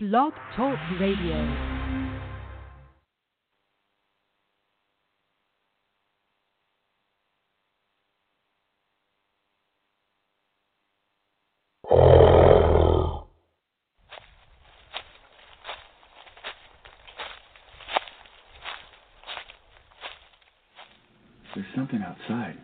Blog Talk Radio. There's something outside.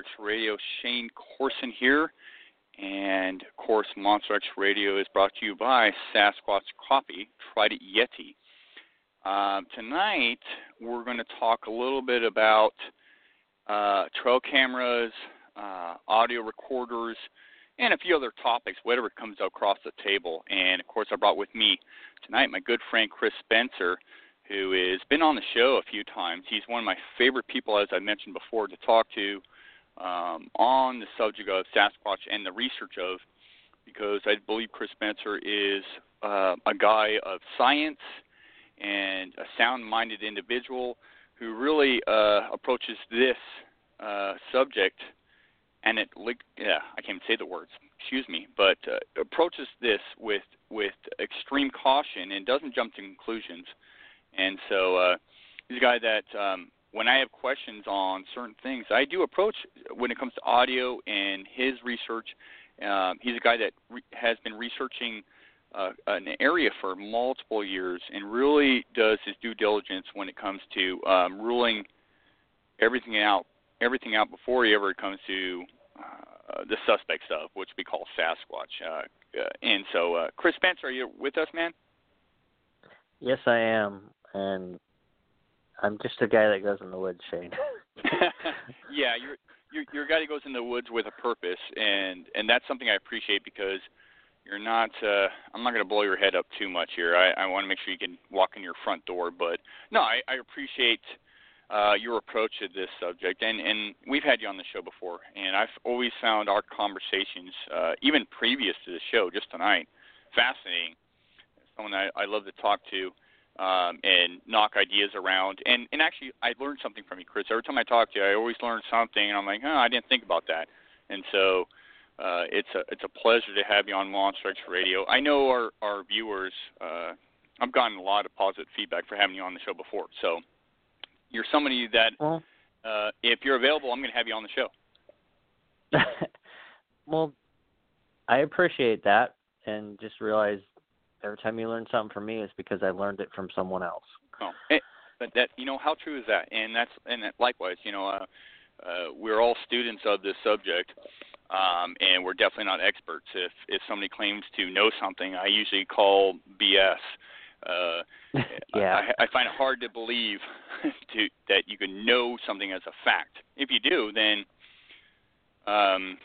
X Radio. Shane Corson here. And of course, Monster X Radio is brought to you by Sasquatch Coffee. Tried it Yeti. Um, tonight, we're going to talk a little bit about uh, trail cameras, uh, audio recorders, and a few other topics, whatever comes across the table. And of course, I brought with me tonight my good friend Chris Spencer, who has been on the show a few times. He's one of my favorite people, as I mentioned before, to talk to um, on the subject of Sasquatch and the research of, because I believe Chris Spencer is uh, a guy of science and a sound-minded individual who really uh, approaches this uh, subject and it yeah I can't even say the words excuse me but uh, approaches this with with extreme caution and doesn't jump to conclusions. And so uh, he's a guy that um, when I have questions on certain things I do approach when it comes to audio and his research um, he's a guy that re- has been researching uh, an area for multiple years and really does his due diligence when it comes to um, ruling everything out everything out before he ever comes to uh, the suspect stuff, which we call Sasquatch. Uh, uh, and so, uh, Chris Spencer, are you with us, man? Yes, I am, and I'm just a guy that goes in the woods, Shane. yeah, you're you're you're a guy that goes in the woods with a purpose, and and that's something I appreciate because you're not. uh I'm not going to blow your head up too much here. I, I want to make sure you can walk in your front door, but no, I, I appreciate uh, your approach to this subject, and and we've had you on the show before, and I've always found our conversations, uh, even previous to the show, just tonight, fascinating. Someone I, I love to talk to um, and knock ideas around, and and actually I learned something from you, Chris. Every time I talk to you, I always learn something, and I'm like, oh, I didn't think about that, and so. Uh, it's a it's a pleasure to have you on Monster X Radio. I know our our viewers. Uh, I've gotten a lot of positive feedback for having you on the show before. So you're somebody that uh, if you're available, I'm going to have you on the show. well, I appreciate that, and just realize every time you learn something from me, it's because I learned it from someone else. Oh, it, but that you know how true is that? And that's and that likewise, you know, uh, uh, we're all students of this subject, um, and we're definitely not experts. If if somebody claims to know something, I usually call BS. Uh, yeah. I, I find it hard to believe to, that you can know something as a fact. If you do, then um,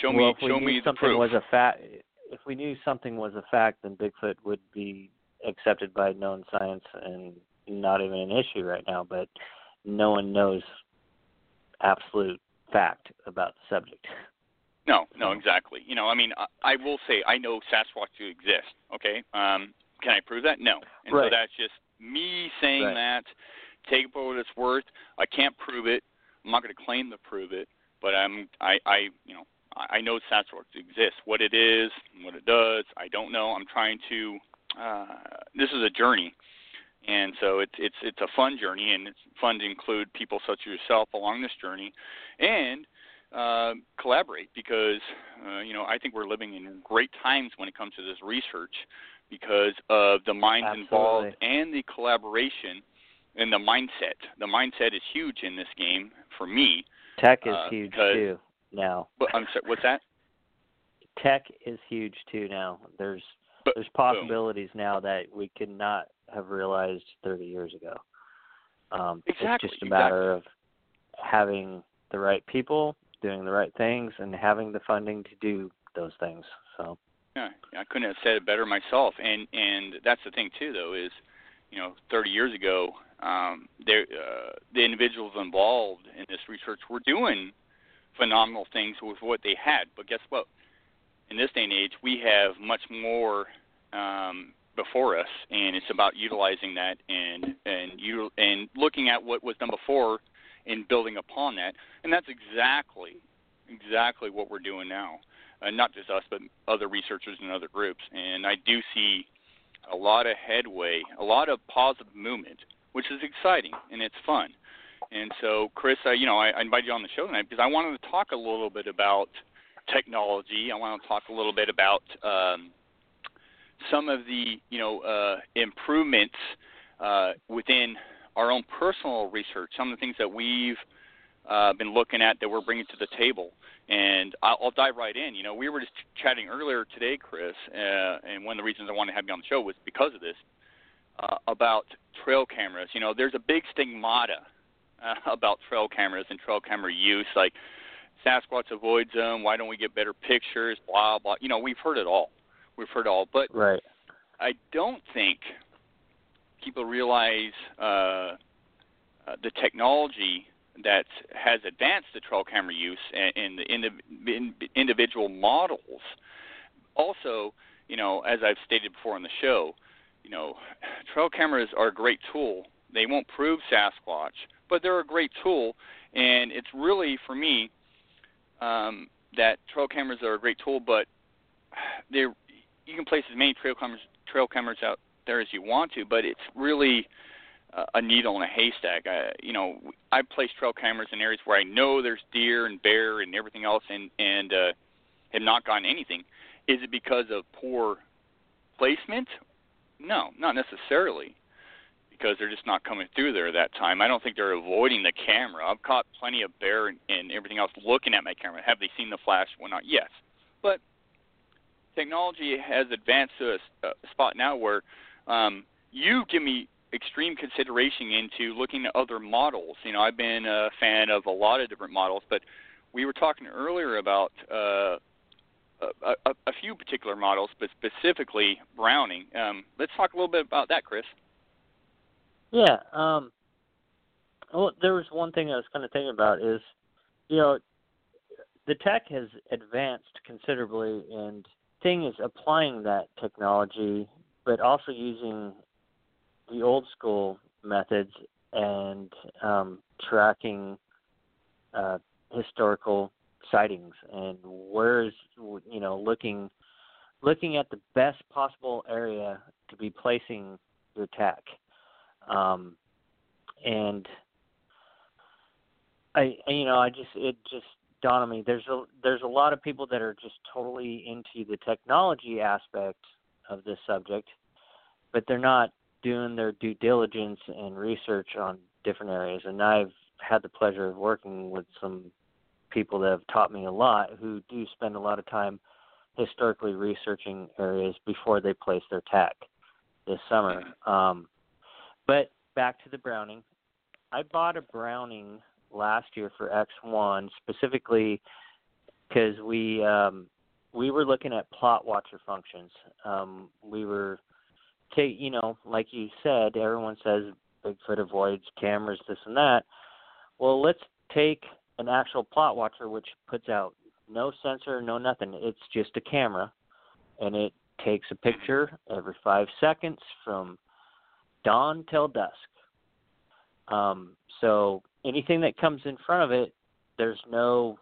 show well, me show me the something proof. was a fact. If we knew something was a fact, then Bigfoot would be accepted by known science and not even an issue right now. But no one knows absolute fact about the subject. No, no, exactly. You know, I mean, I, I will say I know Sasquatch to exist. Okay, um, can I prove that? No, and Right. so that's just me saying Right. that. Take it for what it's worth. I can't prove it. I'm not going to claim to prove it, but I'm, I, I, you know, I know Sasquatch exists. What it is, what it does, I don't know. I'm trying to. Uh, this is a journey, and so it's it's it's a fun journey, and it's fun to include people such as yourself along this journey, and uh, collaborate because uh, you know I think we're living in great times when it comes to this research because of the minds Absolutely. involved and the collaboration and the mindset. The mindset is huge in this game for me. Tech is Uh, huge too now. But I'm sorry, what's that? Tech is huge too now. There's But- there's possibilities now that we could not have realized 30 years ago. Um, Exactly, It's just a matter of having the right people, doing the right things, and having the funding to do those things. So Yeah, I couldn't have said it better myself. And and that's the thing too, though, is you know, 30 years ago, um, there uh, the individuals involved in this research were doing phenomenal things with what they had. But guess what? In this day and age, we have much more um, before us, and it's about utilizing that and and you and looking at what was done before and building upon that. And that's exactly exactly what we're doing now uh, not just us, but other researchers and other groups. And I do see a lot of headway, a lot of positive movement, which is exciting and it's fun. And so, Chris, uh, you know, I, I you on the show tonight because I wanted to talk a little bit about technology. I want to talk a little bit about um, some of the, you know, uh, improvements uh, within our own personal research. Some of the things that we've uh, been looking at that we're bringing to the table and I'll, I'll dive right in. You know, we were just chatting earlier today, Chris, uh, and one of the reasons I wanted to have you on the show was because of this uh, about trail cameras. You know, there's a big stigmata uh, about trail cameras and trail camera use, like Sasquatch avoids them. Why don't we get better pictures? Blah blah. You know, we've heard it all. We've heard it all, but right. I don't think people realize uh, uh, the technology that has advanced the trail camera use and, and the in, individual models. Also, you know, as I've stated before on the show, you know, trail cameras are a great tool. They won't prove Sasquatch, but they're a great tool, and it's really for me um, that trail cameras are a great tool, but they're you can place as many trail cameras trail cameras out there as you want to, but it's really a needle in a haystack. I, you know, I place trail cameras in areas where I know there's deer and bear and everything else, and and uh, have not gotten anything. Is it because of poor placement? No, not necessarily, because they're just not coming through there that time. I don't think they're avoiding the camera. I've caught plenty of bear and, and everything else looking at my camera. Have they seen the flash? Well, not yes, but technology has advanced to a, a spot now where um, you give me extreme consideration into looking at other models. You know, I've been a fan of a lot of different models, but we were talking earlier about uh, a, a, a few particular models, but specifically Browning. Um, let's talk a little bit about that, Chris. Yeah. Um, well, there was one thing I was kind of thinking about is, you know, the tech has advanced considerably, and thing is applying that technology, but also using the old school methods and um, tracking uh, historical sightings and where is you know looking looking at the best possible area to be placing your tech um, and I you know I just it just dawned on me there's a there's a lot of people that are just totally into the technology aspect of this subject but they're not doing their due diligence and research on different areas and I've had the pleasure of working with some people that have taught me a lot who do spend a lot of time historically researching areas before they place their tech this summer. Um, but back to the Browning. I bought a Browning last year for X1 specifically because we um, we were looking at plot watcher functions. Um, we were, ta- you know, like you said, everyone says Bigfoot avoids cameras, this and that. Well, let's take an actual plot watcher which puts out no sensor, no nothing. It's just a camera, and it takes a picture every five seconds from dawn till dusk. Um, so anything that comes in front of it, there's no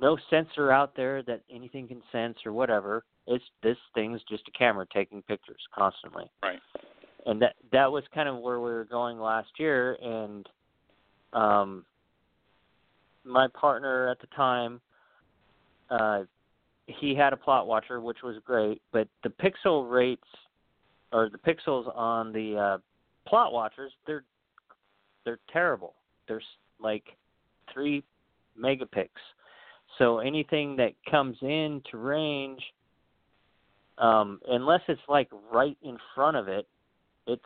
no sensor out there that anything can sense or whatever. It's this thing's just a camera taking pictures constantly. Right. And that that was kind of where we were going last year, and um, my partner at the time uh, he had a plot watcher, which was great, but the pixel rates or the pixels on the uh, plot watchers, they're they're terrible. They're like three megapixels. So anything that comes into range, um, unless it's like right in front of it, it's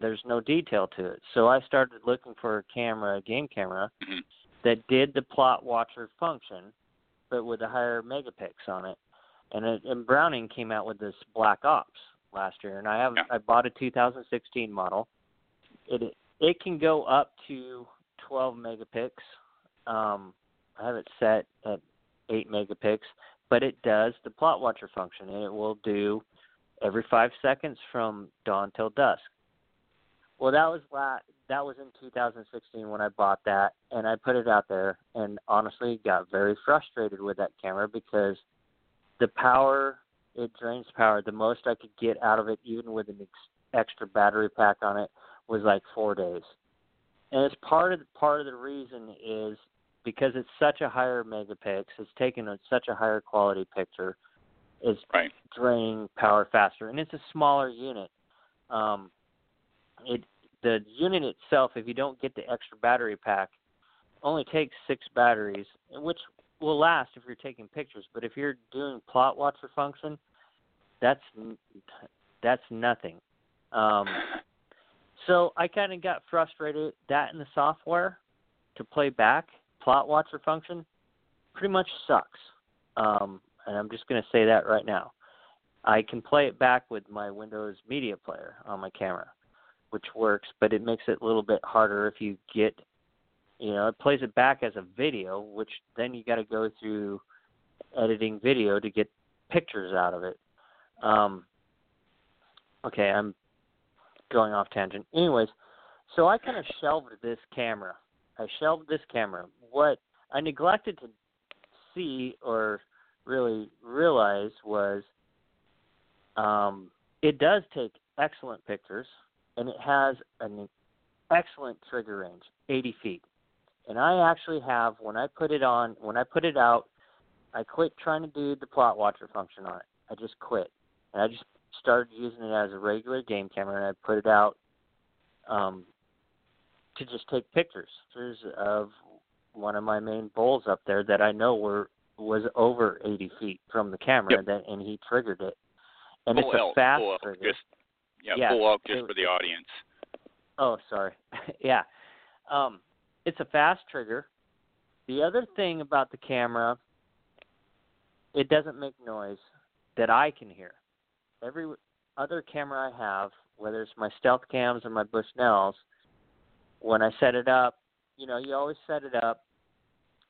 there's no detail to it. So I started looking for a camera, a game camera, Mhm. that did the plot watcher function, but with a higher megapix on it. And it, and Browning came out with this Black Ops last year, and I have Yeah. I bought a 2016 model. It it can go up to 12 megapix. Um, I have it set at 8 megapix, but it does the plot watcher function, and it will do every five seconds from dawn till dusk. Well, that was la- that was in 2016 when I bought that, and I put it out there, and honestly got very frustrated with that camera because the power it drains power. The most I could get out of it, even with an ex- extra battery pack on it, was like four days. And it's part of the, part of the reason is because it's such a higher megapix, it's taking a, such a higher quality picture, is Right. draining power faster, and it's a smaller unit. Um, it the unit itself, if you don't get the extra battery pack, only takes six batteries, which will last if you're taking pictures. But if you're doing plot watcher function, that's that's nothing. Um, so I kind of got frustrated that in the software to play back plot watcher function pretty much sucks. Um, and I'm just going to say that right now. I can play it back with my Windows Media Player on my camera, which works, but it makes it a little bit harder if you get, you know, it plays it back as a video, which then you got to go through editing video to get pictures out of it. Um, okay, I'm going off tangent. Anyways, so I kind of shelved this camera. I shelved this camera. What I neglected to see or really realize was um, it does take excellent pictures and it has an excellent trigger range, 80 feet. And I actually have when I put it on, when I put it out, I quit trying to do the plot watcher function on it. I just quit, and I just started using it as a regular game camera, and I put it out um, to just take pictures. Of one of my main bulls up there that I know were was over 80 feet from the camera, Yep. and, then, and he triggered it. And Bull it's a fast bull elk, trigger. just yeah, Yeah, bull elk just it- for the audience. Oh, sorry. yeah. Um, it's a fast trigger. The other thing about the camera, it doesn't make noise that I can hear. Every other camera I have, whether it's my stealth cams or my Bushnells, when I set it up, you know, you always set it up,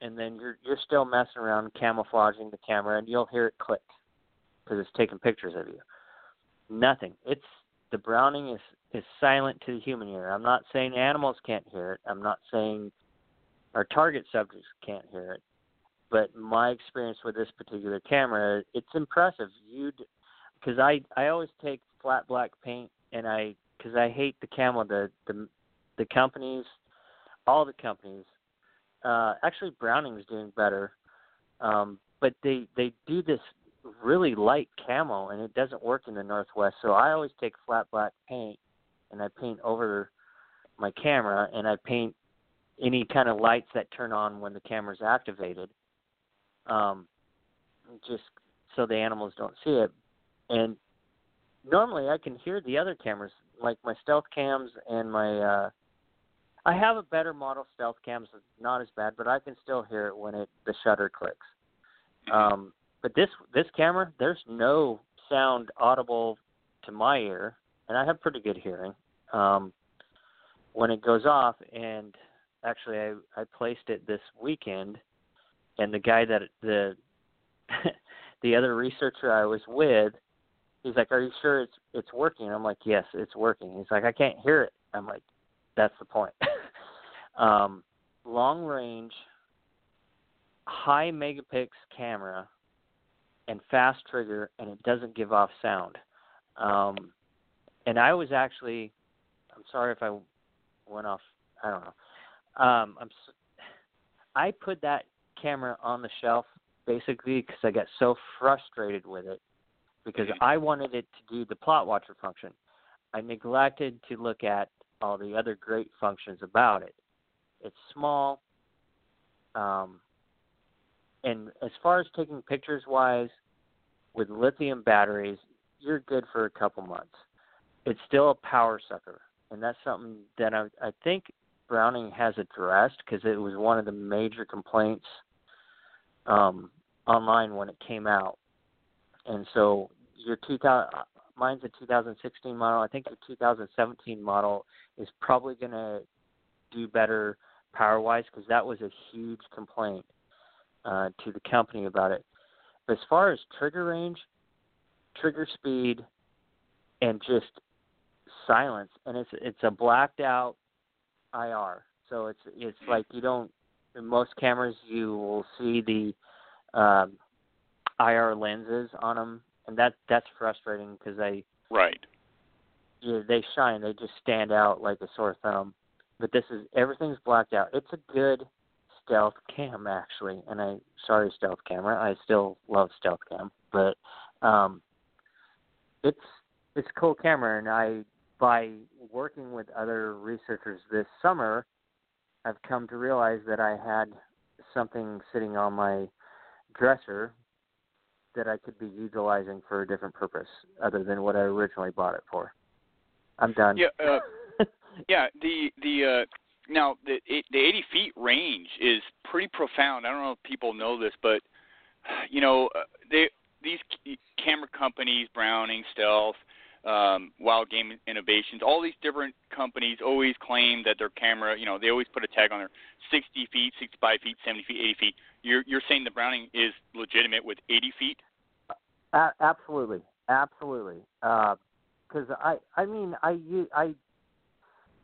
and then you're you're still messing around camouflaging the camera, and you'll hear it click because it's taking pictures of you. Nothing. It's the Browning is is silent to the human ear. I'm not saying animals can't hear it. I'm not saying our target subjects can't hear it. But my experience with this particular camera, it's impressive. You, because I I always take flat black paint, and I because I hate the camel. The the the companies, all the companies. Uh, actually, Browning's doing better, um, but they they do this really light camo, and it doesn't work in the Northwest. So I always take flat black paint and I paint over my camera and I paint any kind of lights that turn on when the camera's activated. Um, just so the animals don't see it. And normally I can hear the other cameras, like my stealth cams and my uh I have a better model stealth cams, not as bad, but I can still hear it when it the shutter clicks. Um but this this camera, there's no sound audible to my ear and I have pretty good hearing. Um, when it goes off, and actually, I I placed it this weekend, and the guy that the the other researcher I was with, he's like, "Are you sure it's it's working?" I'm like, "Yes, it's working." He's like, "I can't hear it." I'm like, "That's the point." um, long range, high megapix camera, and fast trigger, and it doesn't give off sound. Um, and I was actually, I'm sorry if I went off. I don't know. Um, I'm. I put that camera on the shelf basically because I got so frustrated with it because. I wanted it to do the plot watcher function. I neglected to look at all the other great functions about it. It's small, um, and as far as taking pictures wise, with lithium batteries, you're good for a couple months. It's still a power sucker, and that's something that I, I think Browning has addressed because it was one of the major complaints um, online when it came out. And so your 2000, mine's a 2016 model. I think your 2017 model is probably going to do better power wise because that was a huge complaint uh, to the company about it. But as far as trigger range, trigger speed, and just silence, and it's it's a blacked out IR. So it's it's like you don't in most cameras you will see the um, IR lenses on them, and that that's frustrating because they Right. yeah, they shine. They just stand out like a sore thumb. But this is everything's blacked out. It's a good stealth cam actually, and I sorry stealth camera. I still love stealth cam, but um, it's it's a cool camera, and I by working with other researchers this summer, I've come to realize that I had something sitting on my dresser that I could be utilizing for a different purpose other than what I originally bought it for. I'm done. Yeah. Uh, yeah. The the uh, now the the 80 feet range is pretty profound. I don't know if people know this, but you know uh, they these camera companies, Browning, Stealth, um, Wild Game Innovations, all these different companies always claim that their camera, you know, they always put a tag on there, 60 feet, 65 feet, 70 feet, 80 feet. You're you're saying the Browning is legitimate with 80 feet? A- absolutely, absolutely. Because I, I mean, I, I,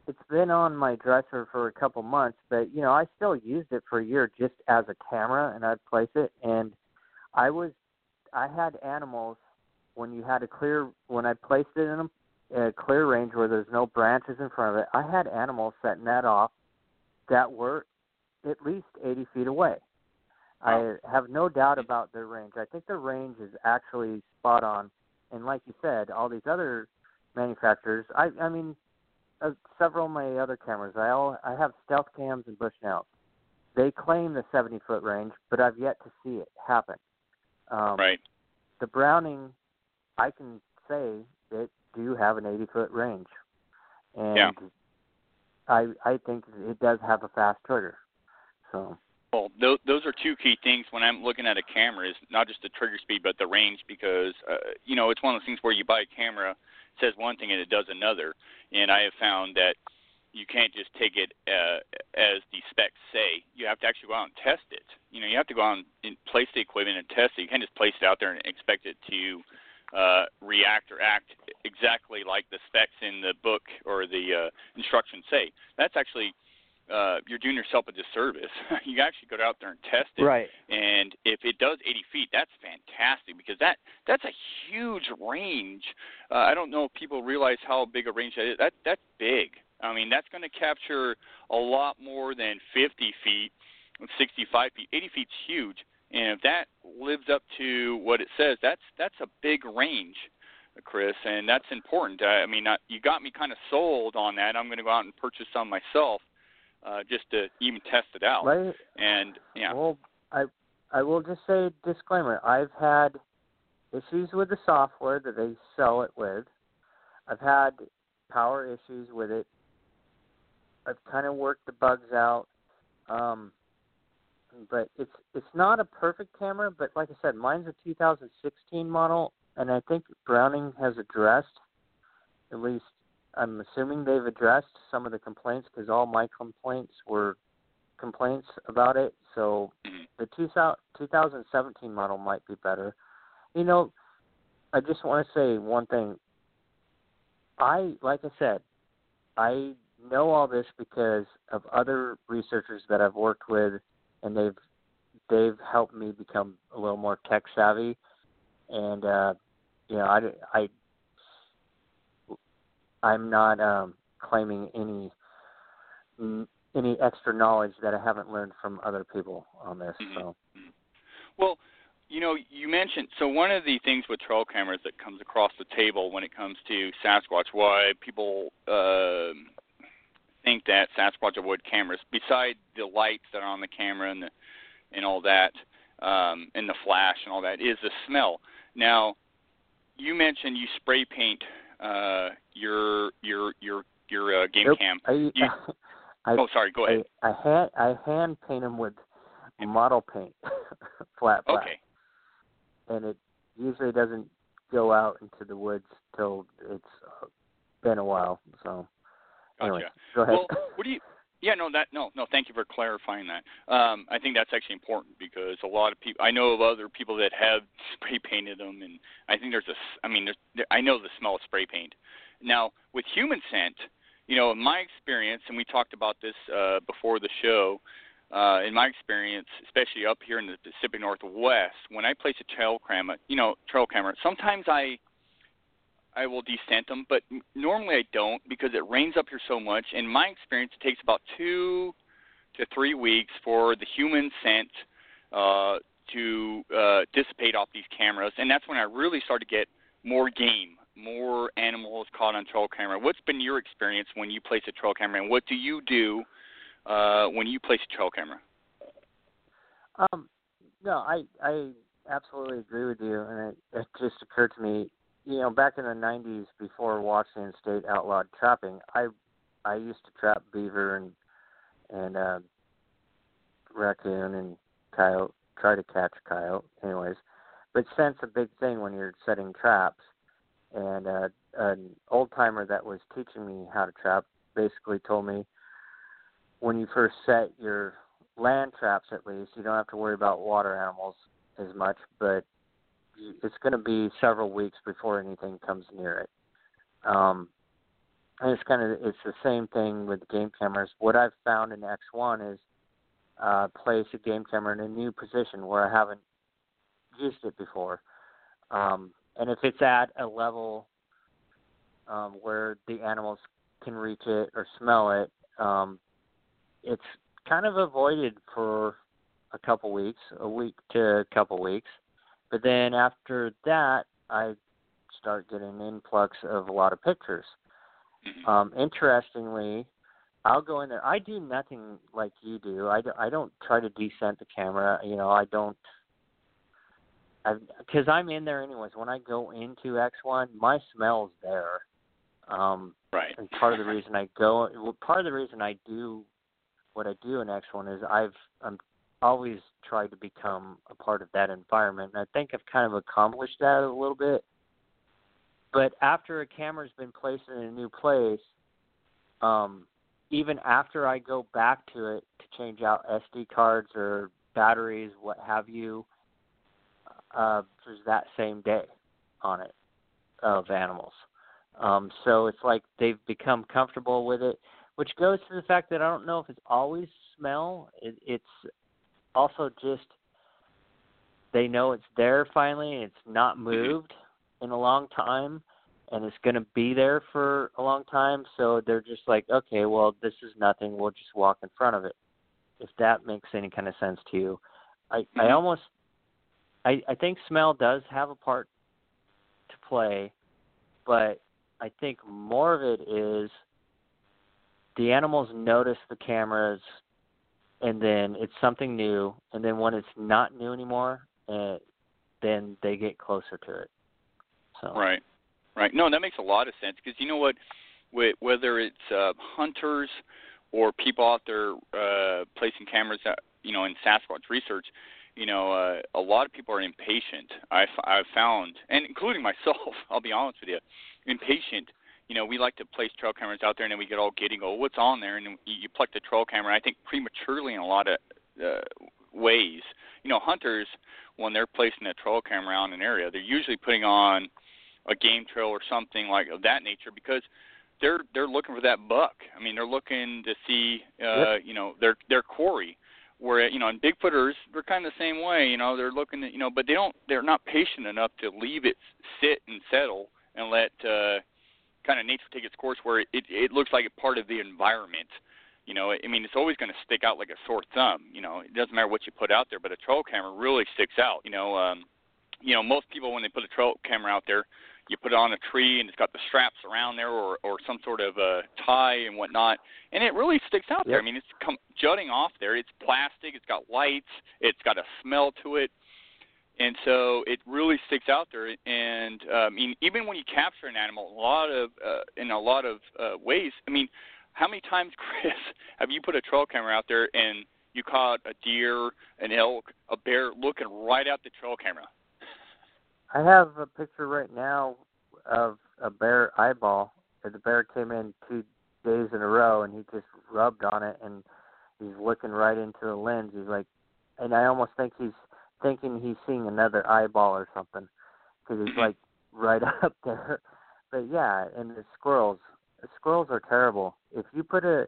it's been on my dresser for a couple months, but you know, I still used it for a year just as a camera, and I'd place it, and I was, I had animals when you had a clear, when I placed it in a, a clear range where there's no branches in front of it. I had animals setting that off that were at least 80 feet away. I have no doubt about their range. I think their range is actually spot on. And like you said, all these other manufacturers, I I mean, uh, several of my other cameras, I all I have stealth cams and Bushnells. They claim the 70 foot range, but I've yet to see it happen. Um, Right. The Browning, I can say it do have an 80 foot range, and Yeah. I I think it does have a fast trigger. So. Well, those, those are two key things when I'm looking at a camera is not just the trigger speed but the range because uh, you know it's one of those things where you buy a camera it says one thing and it does another. And I have found that you can't just take it uh, as the specs say. You have to actually go out and test it. You know you have to go out and place the equipment and test it. You can't just place it out there and expect it to uh, react or act exactly like the specs in the book or the uh, instructions say that's actually uh, you're doing yourself a disservice. you actually go out there and test it. right. And if it does 80 feet, that's fantastic because that that's a huge range. Uh, I don't know if people realize how big a range that is. That that's big. I mean, that's going to capture a lot more than 50 feet, 65 feet. 80 feet's huge, and if that lives up to what it says, that's that's a big range. Chris, and that's important. I I mean, I, you got me kind of sold on that. I'm going to go out and purchase some myself, uh, just to even test it out. Right. And yeah, Well, I I will just say disclaimer. I've had issues with the software that they sell it with. I've had power issues with it. I've kind of worked the bugs out. Um, but it's it's not a perfect camera, but like I said, mine's a 2016 model, and I think Browning has addressed, at least I'm assuming they've addressed some of the complaints because all my complaints were complaints about it. So Mhm. the 2000 2017 model might be better. You know, I just want to say one thing. I, like I said, I know all this because of other researchers that I've worked with, and they've they've helped me become a little more tech savvy. And uh, you know, I, I I'm not um, claiming any any extra knowledge that I haven't learned from other people on this. Mhm. So Well, you know, you mentioned so one of the things with trail cameras that comes across the table when it comes to Sasquatch, why people uh, think that Sasquatch avoid cameras, beside the lights that are on the camera and the and all that, um, and the flash and all that, is the smell. Now, you mentioned you spray paint uh, your your your your uh, game Nope. cam. I, You- I, oh, sorry. Go ahead. I, I hand I hand paint them with model paint, flat black, Okay. and it usually doesn't go out into the woods till it's been a while. So anyway, Gotcha. go ahead. Well, what do you? Yeah, no, that no, no. Thank you for clarifying that. Um, I think that's actually important because a lot of people. I know of other people that have spray painted them, and I think there's a. I mean, there's. There, I know the smell of spray paint. Now, with human scent, you know, in my experience, and we talked about this uh, before the show. Uh, in my experience, especially up here in the Pacific Northwest, when I place a trail camera, you know, trail camera, sometimes I I will descent them, but normally I don't because it rains up here so much. In my experience, it takes about two to three weeks for the human scent uh, to uh, dissipate off these cameras, and that's when I really start to get more game, more animals caught on trail camera. What's been your experience when you place a trail camera, and what do you do uh, when you place a trail camera? Um, no, I I absolutely agree with you, and it, it just occurred to me, you know, back in the '90s, before Washington State outlawed trapping, I I used to trap beaver and and uh, raccoon and coyote, try to catch coyote, anyways. But scent's a big thing when you're setting traps, and uh, an old timer that was teaching me how to trap basically told me when you first set your land traps at least you don't have to worry about water animals as much but it's going to be several weeks before anything comes near it. Um and it's kind of it's the same thing with game cameras. What i've found in x1 is uh place a game camera in a new position where i haven't used it before. Um and if it's at a level um where the animals can reach it or smell it um it's kind of avoided for a couple weeks, a week to a couple weeks. But then after that, I start getting an influx of a lot of pictures. Um, interestingly, I'll go in there. I do nothing like you do. I, I don't try to descent the camera. You know, I don't. Because I'm in there anyways. When I go into X1, my smell's there. Um, Right. and part of the reason I go, well, part of the reason I do what I do in X1 is I've I'm always tried to become a part of that environment, and I think I've kind of accomplished that a little bit. But after a camera's been placed in a new place, um, even after I go back to it to change out SD cards or batteries, what have you, uh, there's that same day on it of animals. Um, so it's like they've become comfortable with it, which goes to the fact that I don't know if it's always smell. It, it's also just they know it's there finally. and It's not moved in a long time, and it's going to be there for a long time. So they're just like, okay, well, this is nothing. We'll just walk in front of it. If that makes any kind of sense to you, I I Mhm. almost I I think smell does have a part to play, but I think more of it is the animals notice the cameras and then it's something new and then when it's not new anymore uh, then they get closer to it so Right. Right. No, that makes a lot of sense because you know what, Wh- whether it's uh, hunters or people out there uh, placing cameras, out, you know, in Sasquatch research, you know, uh, a lot of people are impatient. I've, I've found, and including myself, I'll be honest with you, impatient. You know, we like to place trail cameras out there, and then we get all giddy, go, "What's on there?" And you, you pluck the trail camera. I think prematurely in a lot of uh, ways. You know, hunters when they're placing a trail camera in an area, they're usually putting on a game trail or something like of that nature because they're they're looking for that buck. I mean, they're looking to see uh, you know their their quarry. Where you know, and bigfooters they're kind of the same way. You know, they're looking at you know, but they don't they're not patient enough to leave it sit and settle and let uh, kind of nature take its course where it it looks like a part of the environment. You know, I mean, it's always going to stick out like a sore thumb. You know, it doesn't matter what you put out there, but a trail camera really sticks out. You know, um, you know, most people when they put a trail camera out there, you put it on a tree and it's got the straps around there or or some sort of uh, tie and whatnot, and it really sticks out there. I mean, it's come jutting off there. It's plastic. It's got lights. It's got a smell to it and so it really sticks out there. And uh, I mean, even when you capture an animal, a lot of uh, in a lot of uh, ways. I mean, how many times, Chris, have you put a trail camera out there and you caught a deer, an elk, a bear looking right at the trail camera? I have a picture right now of a bear eyeball. The bear came in two days in a row, and he just rubbed on it, and he's looking right into the lens. He's like, and I almost think he's thinking he's seeing another eyeball or something because he's like right up there. But yeah, and the squirrels. The squirrels are terrible. If you put a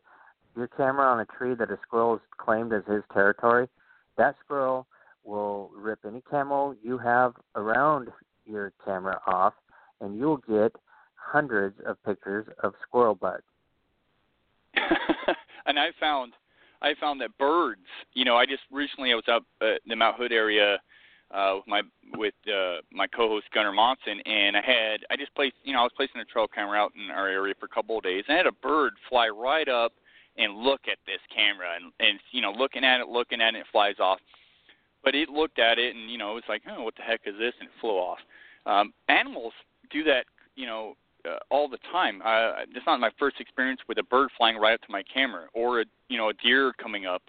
your camera on a tree that a squirrel is claimed as his territory, that squirrel will rip any camo you have around your camera off, and you'll get hundreds of pictures of squirrel butt. and I found I found that birds, you know, I just recently I was up at the Mount Hood area uh with my with uh my co-host Gunnar Monson and I had I just placed, you know, I was placing a trail camera out in our area for a couple of days and I had a bird fly right up and look at this camera and and you know, looking at it, looking at it, it flies off. But it looked at it and you know, it was like, "Oh, what the heck is this?" and it flew off. Um animals do that, you know, uh, all the time. Uh, it's not my first experience with a bird flying right up to my camera, or a you know a deer coming up,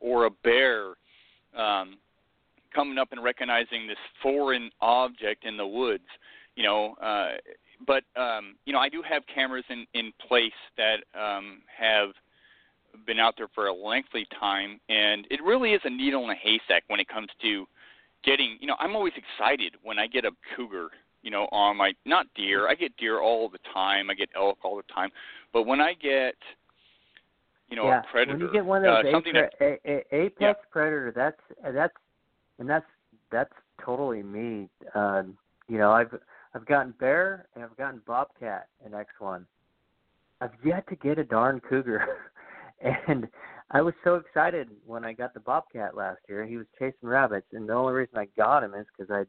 or a bear um, coming up and recognizing this foreign object in the woods. You know, uh, but um, you know I do have cameras in in place that um, have been out there for a lengthy time, and it really is a needle in a haystack when it comes to getting. You know, I'm always excited when I get a cougar you know, on my not deer. I get deer all the time. I get elk all the time. But when I get you know, yeah. a predator, When you get one of uh, those something apex, that a, a, apex Yeah. predator, that's that's and that's that's totally me. Uh, you know, I've I've gotten bear and I've gotten bobcat in X one. I've yet to get a darn cougar, and I was so excited when I got the bobcat last year. He was chasing rabbits, and the only reason I got him is because I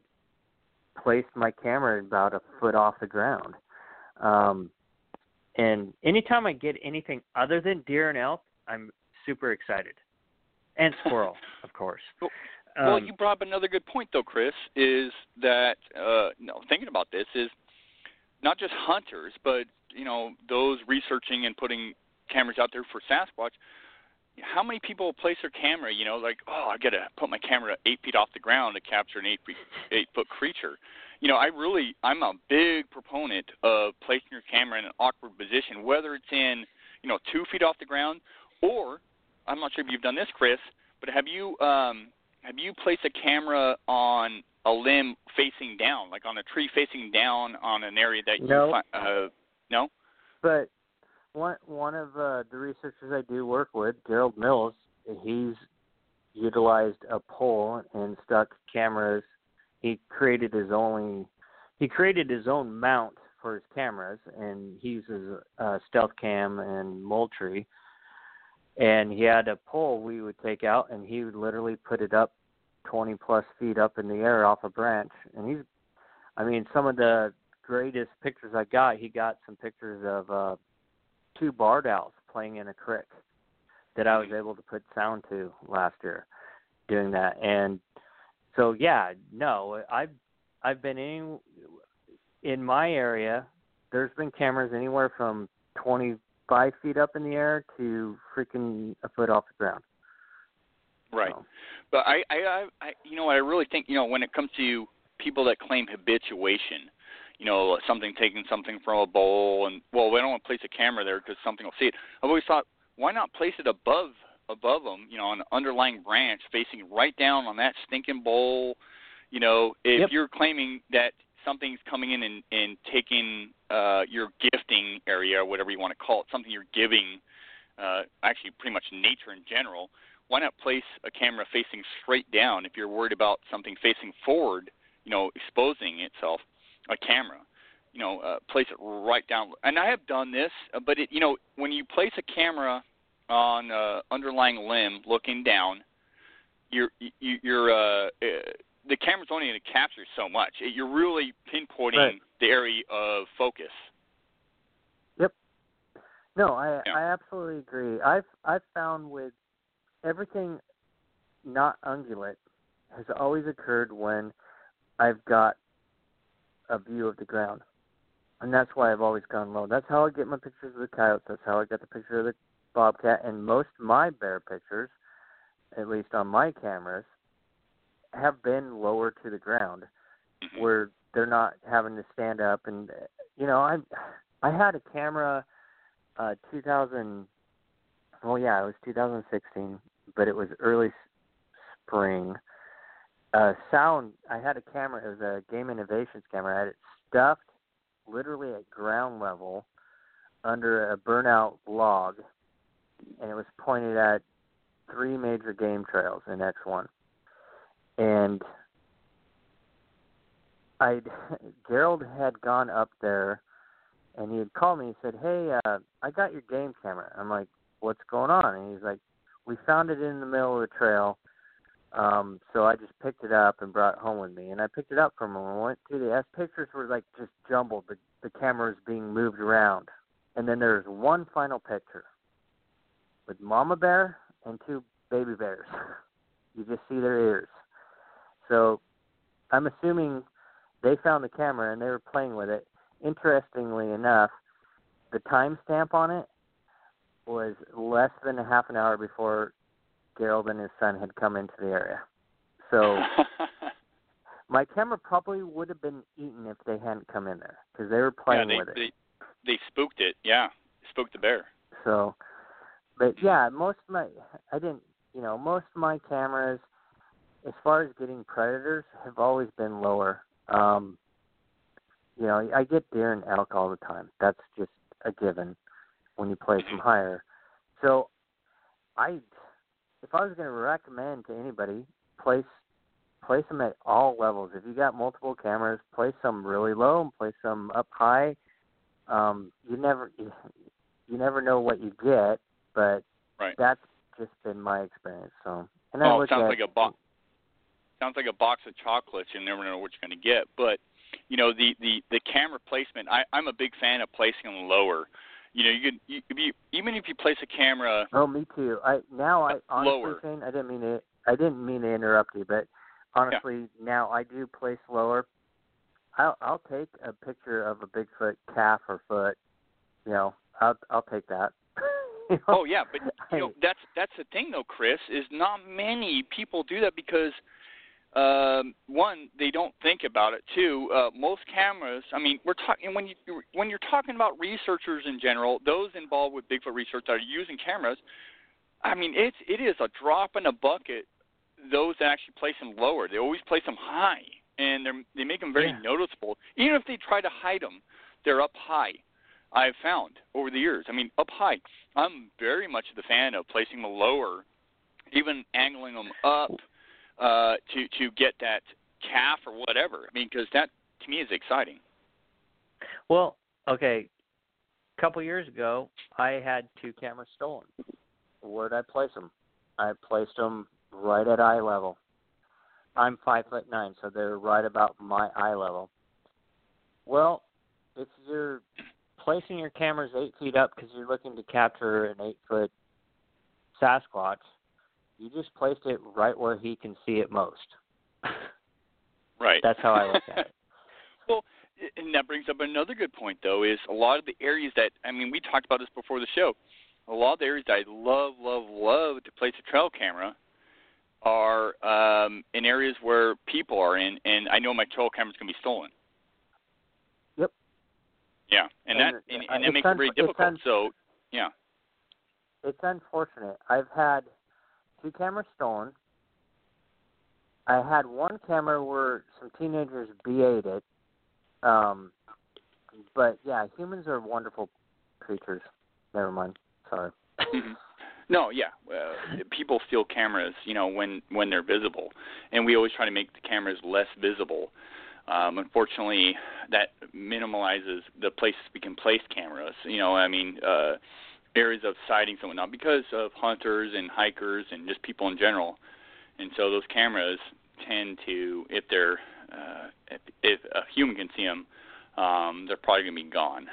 placed my camera about a foot off the ground. Um, and anytime I get anything other than deer and elk, I'm super excited, and squirrel, of course. Well- well, Um, you brought up another good point, though, Chris. Is that uh, know, thinking about this is not just hunters, but you know those researching and putting cameras out there for Sasquatch. How many people place their camera? You know, like, oh, I gotta put my camera eight feet off the ground to capture an eight feet, eight foot creature. You know, I really, I'm a big proponent of placing your camera in an awkward position, whether it's in, you know, two feet off the ground, or I'm not sure if you've done this, Chris, but have you um, have you placed a camera on a limb facing down, like on a tree facing down on an area that you No. fi- uh, no? but one one of uh, the researchers I do work with, Gerald Mills, he's utilized a pole and stuck cameras. He created his own he created his own mount for his cameras, and he uses uh, Stealth Cam and Moultrie. And he had a pole we would take out, and he would literally put it up 20 plus feet up in the air off a branch. And he's, I mean, some of the greatest pictures I got, he got some pictures of uh, two barred owls playing in a creek that I was mm-hmm. able to put sound to last year doing that. And so yeah, no, I've I've been in in my area. There's been cameras anywhere from 25 feet up in the air to freaking a foot off the ground. Right. So, But I, I, I, I, you know, what I really think, you know, when it comes to people that claim habituation, you know, something taking something from a bowl, and well, we don't want to place a camera there because something will see it. I've always thought, why not place it above, above them, you know, on an underlying branch, facing right down on that stinking bowl. You know, if Yep. you're claiming that something's coming in and, and taking uh, your gifting area, or whatever you want to call it, something you're giving, uh, actually pretty much nature in general, why not place a camera facing straight down if you're worried about something facing forward, you know, exposing itself, a camera, you know, uh, place it right down. And I have done this, uh, but it, you know, when you place a camera on uh, underlying limb, looking down, you're you, you're uh, uh, the camera's only going to capture so much. You're really pinpointing Right. the area of focus. Yep. No, I Yeah. I absolutely agree. I've I've found with everything not ungulate has always occurred when I've got a view of the ground. And that's why I've always gone low. That's how I get my pictures of the coyotes. That's how I get the picture of the bobcat. And most of my bear pictures, at least on my cameras, have been lower to the ground Mhm. where they're not having to stand up and you know i i had a camera uh 2000 well yeah it was 2016 but it was early spring uh sound i had a camera it was a game innovations camera i had it stuffed literally at ground level under a burnout log and it was pointed at three major game trails in x1 and I Gerald had gone up there, and he had called me. He said, "Hey, uh, I got your game camera." I'm like, "What's going on?" And he's like, "We found it in the middle of the trail, um, so I just picked it up and brought it home with me." And I picked it up from him and went through the as pictures were like just jumbled. The the camera was being moved around, and then there's one final picture with mama bear and two baby bears. you just see their ears. So I'm assuming they found the camera and they were playing with it. Interestingly enough, the timestamp on it was less than a half an hour before Gerald and his son had come into the area. So my camera probably would have been eaten if they hadn't come in there because they were playing yeah, they, with it. they they spooked it. Yeah, spooked the bear. So, but yeah, most of my I didn't, you know, most of my cameras, as far as getting predators, have always been lower. Um, you know, I get deer and elk all the time. That's just a given when you place them higher. So, I, if I was going to recommend to anybody, place place them at all levels. If you got multiple cameras, place some really low and place some up high. Um, you never you, you never know what you get, but Right. that's just been my experience. So, and I Oh, look sounds at, like a box. Sounds like a box of chocolates. You never know what you're going to get. But you know the the the camera placement. I I'm a big fan of placing them lower. You know, you could you, if you even if you place a camera. Oh, me too. I now I honestly, Lower. Shane, I didn't mean to. I didn't mean to interrupt you, but honestly, now I do place lower. I'll I'll take a picture of a Bigfoot calf or foot. You know, I'll I'll take that. You know? Oh yeah, but you know that's that's the thing though, Chris. Is not many people do that because um, one they don't think about it. Two, uh, most cameras. I mean, we're talking when you when you're talking about researchers in general, those involved with Bigfoot research that are using cameras. I mean, it's it is a drop in a bucket. Those that actually place them lower, they always place them high, and they they make them very Yeah. noticeable. Even if they try to hide them, they're up high. I've found over the years. I mean, up high. I'm very much the fan of placing them lower, even angling them up uh, to to get that calf or whatever. I mean, because that to me is exciting. Well, okay. A couple years ago, I had two cameras stolen. Where'd I place them? I placed them right at eye level. I'm five foot nine, so they're right about my eye level. Well, if you're placing your cameras eight feet up because you're looking to capture an eight foot Sasquatch, you just placed it right where he can see it most. Right. That's how I look at it. well, and that brings up another good point, though, is a lot of the areas that I mean, we talked about this before the show. A lot of the areas that I love, love, love to place a trail camera are um, in areas where people are in, and I know my trail camera's going to be stolen. Yep. Yeah, and, And, that and, and that makes it very difficult. un- so, yeah. it's unfortunate. I've had two cameras stolen. I had one camera where some teenagers BA'd it. Um, but yeah, humans are wonderful creatures. Never mind. Sorry. No, yeah. Uh, people steal cameras, you know, when when they're visible, and we always try to make the cameras less visible. Um, unfortunately, that minimalizes the places we can place cameras. You know, I mean, uh, areas of sightings and whatnot because of hunters and hikers and just people in general. And so those cameras tend to, if they're uh, if, if a human can see them, um, they're probably going to be gone.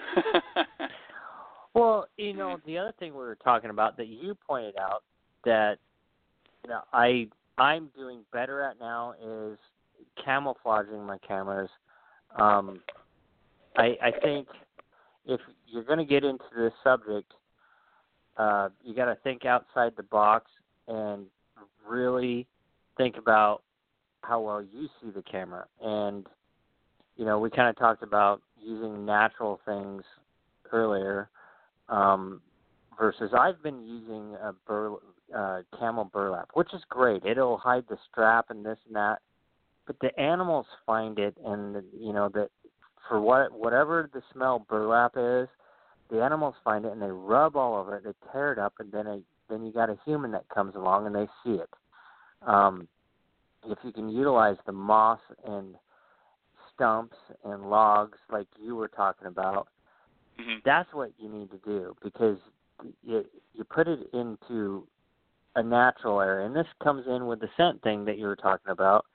well, you know, the other thing we were talking about that you pointed out that you know, I I'm doing better at now is camouflaging my cameras. Um, I I think if you're going to get into this subject, uh, you got to think outside the box and really think about how well you see the camera. And you know, we kind of talked about using natural things earlier um, versus I've been using a bur- uh, camo burlap, which is great. It'll hide the strap and this and that, but the animals find it, and you know that for what whatever the smell burlap is, the animals find it and they rub all over it. They tear it up, and then it, then you got a human that comes along and they see it. Um, if you can utilize the moss and stumps and logs like you were talking about, mm-hmm. that's what you need to do because you you put it into a natural area, and this comes in with the scent thing that you were talking about.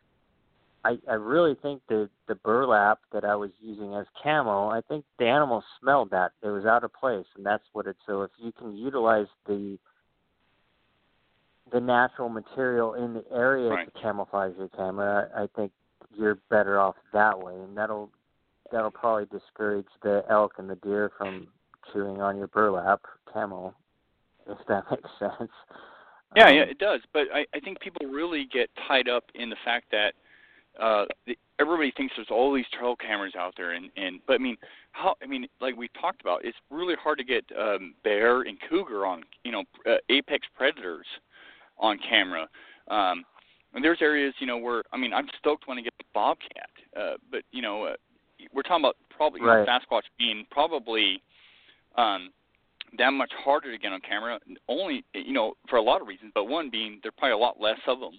I, I really think the the burlap that I was using as camo, I think the animals smelled that it was out of place, and that's what it's. So if you can utilize the the natural material in the area right. to camouflage your camera, I think you're better off that way, and that'll that'll probably discourage the elk and the deer from chewing on your burlap camo, if that makes sense. Yeah, um, yeah, it does. But I, I think people really get tied up in the fact that uh the, everybody thinks there's all these trail cameras out there, and and but I mean, how I mean, like we talked about, it's really hard to get um, bear and cougar on, you know, uh, apex predators on camera. Um, and there's areas, you know, where I mean, I'm stoked when I get the bobcat, uh, but you know, uh, we're talking about probably you know, Sasquatch being probably um, that much harder to get on camera. Only, you know, for a lot of reasons, but one being there's probably a lot less of them,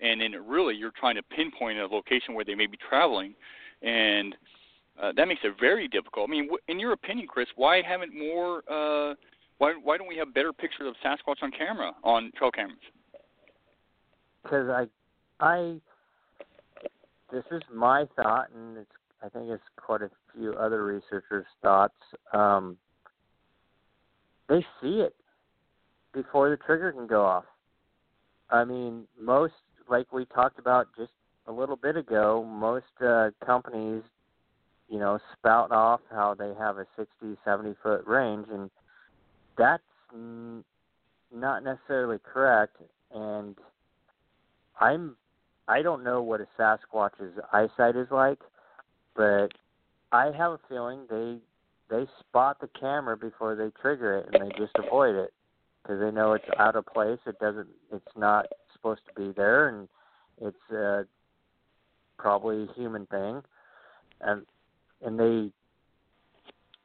and then really you're trying to pinpoint a location where they may be traveling, and uh, that makes it very difficult. I mean, in your opinion, Chris, why haven't more? Uh, why why don't we have better pictures of Sasquatch on camera on trail cameras? because I, I, this is my thought, and it's I think it's quite a few other researchers' thoughts. Um, they see it before the trigger can go off. I mean, most like we talked about just a little bit ago, most uh, companies, you know, spout off how they have a 60, 70 foot range, and that's n- not necessarily correct. And I'm I don't know what a Sasquatch's eyesight is like, but I have a feeling they they spot the camera before they trigger it and they just avoid it because they know it's out of place. It doesn't. It's not supposed to be there, and it's uh, probably a human thing, and and they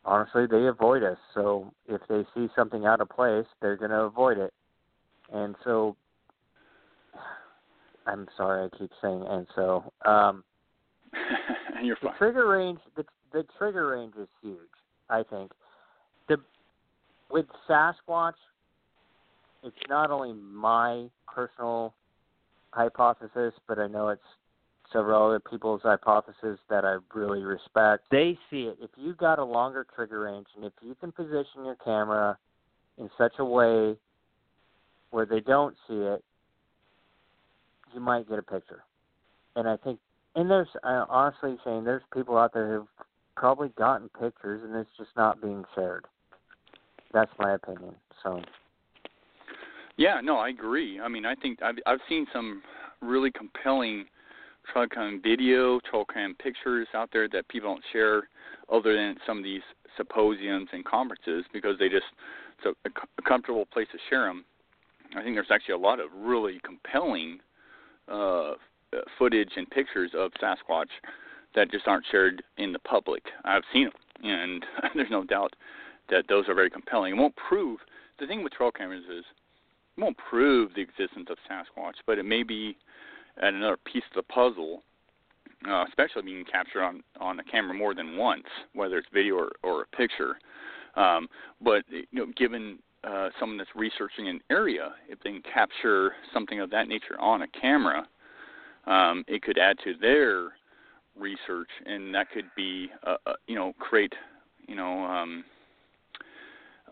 honestly they avoid us. So if they see something out of place, they're going to avoid it, and so I'm sorry, I keep saying and so. Um, You're the trigger range, the the trigger range is huge. I think the with Sasquatch, it's not only my personal hypothesis, but I know it's several other people's hypothesis that I really respect. They see it. If you've got a longer trigger range, and if you can position your camera in such a way where they don't see it, you might get a picture. And I think, and there's uh, honestly saying there's people out there who've probably gotten pictures, and it's just not being shared. That's my opinion. So. Yeah, no, I agree. I mean, I think I've I've seen some really compelling trail cam video, trail cam pictures out there that people don't share, other than some of these symposiums and conferences because they just it's a, a comfortable place to share them. I think there's actually a lot of really compelling uh, footage and pictures of Sasquatch that just aren't shared in the public. I've seen them, and there's no doubt that those are very compelling. It won't prove the thing with trail cameras is it won't prove the existence of Sasquatch, but it may be another piece of the puzzle, uh, especially being captured on on a camera more than once, whether it's video or, or a picture. Um, but you know, given uh, someone that's researching an area, if they can capture something of that nature on a camera, um, it could add to their research, and that could be, uh, uh, you know, create, you know, um,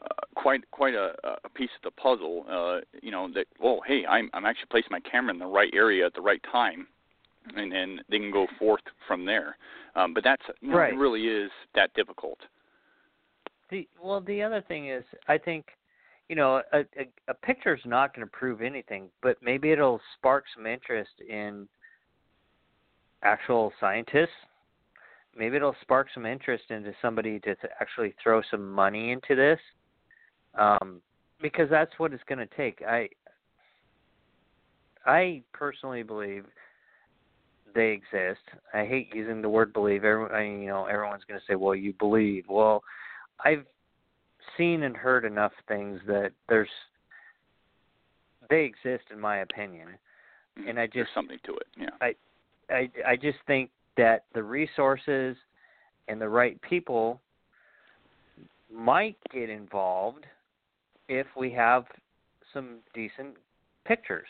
uh, quite quite a, a piece of the puzzle. Uh, you know that oh hey I'm I'm actually placing my camera in the right area at the right time, and then they can go forth from there. Um, but that's you know, Right. it really is that difficult. The well, the other thing is, I think, you know, a a, a picture's not going to prove anything, but maybe it'll spark some interest in actual scientists. Maybe it'll spark some interest into somebody to th- actually throw some money into this, um, because that's what it's going to take. I I personally believe they exist. I hate using the word believe. Everyone, I, you know, everyone's going to say, "Well, you believe." Well, I've seen and heard enough things that there's they exist in my opinion. And I There's just- something to it. Yeah. I I I just think that the resources and the right people might get involved if we have some decent pictures.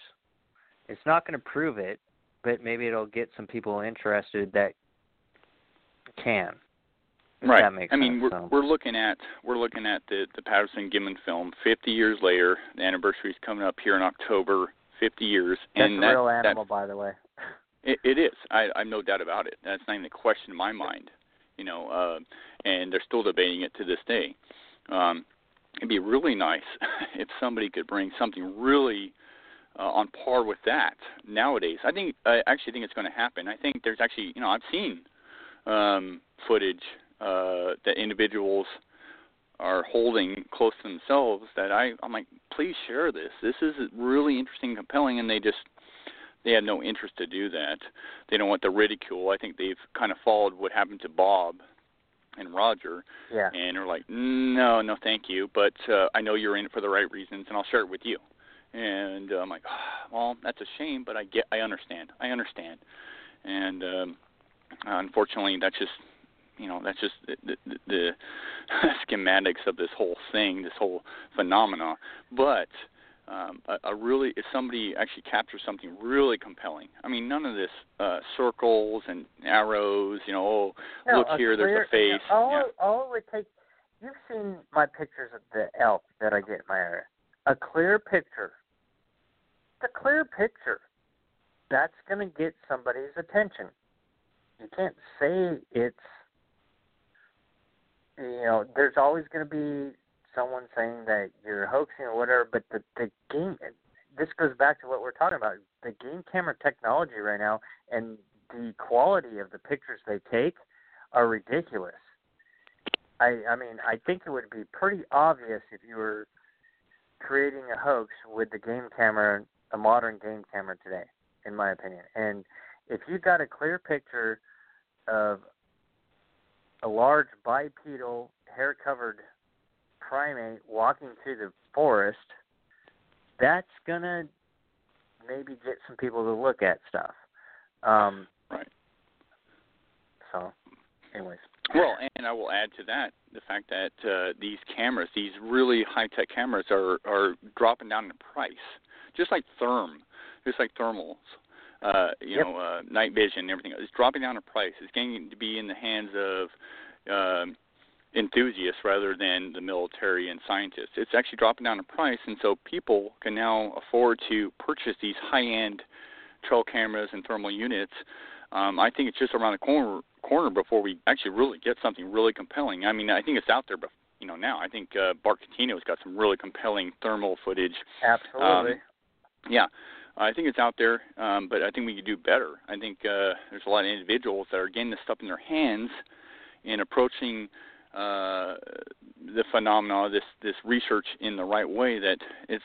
It's not going to prove it, but maybe it'll get some people interested that can. Right. That makes I mean, sense. we're so. we're looking at we're looking at the the Patterson Gimlin film 50 years later. The anniversary is coming up here in October. 50 years, That's and a that, real that animal, by the way. It, it is. I, I've no doubt about it. That's not even a question in my mind. You know, uh, and they're still debating it to this day. Um, it'd be really nice if somebody could bring something really uh, on par with that nowadays. I think I actually think it's going to happen. I think there's actually, you know, I've seen um, footage uh, that individuals are holding close to themselves that I I'm like, please share this. This is really interesting, and compelling, and they just they have no interest to do that. They don't want the ridicule. I think they've kind of followed what happened to Bob and Roger, Yeah. and are like, no, no, thank you, but uh, I know you're in it for the right reasons, and I'll share it with you. And uh, I'm like, well, that's a shame, but I get, I understand, I understand, and um, unfortunately, that's just, you know, that's just the, the, the schematics of this whole thing, this whole phenomena. But um, a, a really, if somebody actually captures something really compelling, I mean, none of this uh, circles and arrows, you know, oh, No, look a here, there's a clear- face. All, yeah. all it would take. You've seen my pictures of the elk that I get in my area. A clear picture. The clear picture. That's going to get somebody's attention. You can't say it's. You know, there's always going to be someone saying that you're hoaxing or whatever, but the the game. This goes back to what we're talking about. The game camera technology right now and the quality of the pictures they take are ridiculous. I I mean, I think it would be pretty obvious if you were creating a hoax with the game camera, a modern game camera today, in my opinion. And if you got a clear picture of a large bipedal, hair-covered primate walking through the forest, that's gonna maybe get some people to look at stuff. Um, Right. So, anyways. Well, and I will add to that the fact that uh, these cameras, these really high-tech cameras, are are dropping down in price, just like therm, just like thermals. Uh, you Yep. know, uh, night vision and everything. It's dropping down in price. It's getting to be in the hands of um, enthusiasts rather than the military and scientists. It's actually dropping down in price, and so people can now afford to purchase these high-end trail cameras and thermal units. Um, I think it's just around the corner corner before we actually really get something really compelling. I mean, I think it's out there, but you know, now I think uh, Bart Cutino's got some really compelling thermal footage. Absolutely. Um, Yeah, I think it's out there, um, but I think we could do better. I think uh, there's a lot of individuals that are getting this stuff in their hands and approaching uh, the phenomena, this this research in the right way. That it's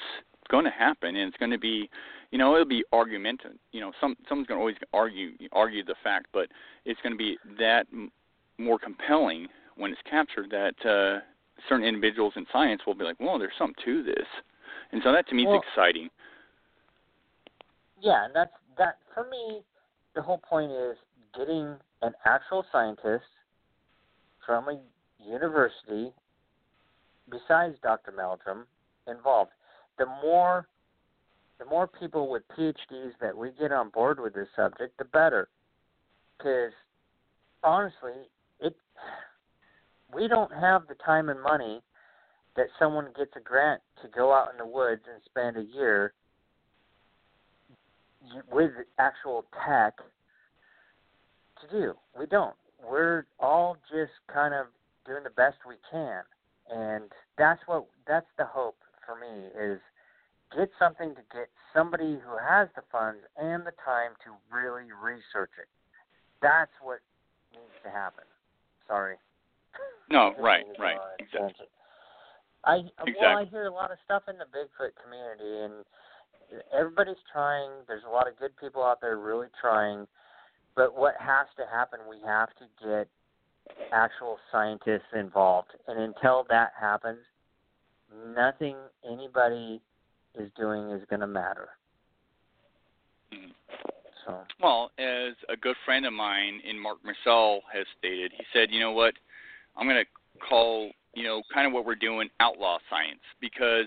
going to happen, and it's going to be, you know, it'll be argumentative. You know, some someone's going to always argue argue the fact, but it's going to be that m- more compelling when it's captured that uh, certain individuals in science will be like, well, there's something to this, and so that to me Well- is exciting. Yeah, and that's that for me. The whole point is getting an actual scientist from a university, besides Dr. Meldrum, involved. The more the more people with PhDs that we get on board with this subject, the better. Because honestly, it we don't have the time and money that someone gets a grant to go out in the woods and spend a year with actual tech to do. We don't. We're all just kind of doing the best we can, and that's what that's the hope for me is get something to get somebody who has the funds and the time to really research it. That's what needs to happen. Sorry. No, right, right. Uh, exactly. I exactly. well, I hear a lot of stuff in the Bigfoot community, and everybody's trying. There's a lot of good people out there really trying, but what has to happen? We have to get actual scientists involved, and until that happens, nothing anybody is doing is going to matter. Mm-hmm. So. Well, as a good friend of mine in Mark Marcel has stated, he said, you know what, I'm going to call, you know, kind of what we're doing outlaw science because,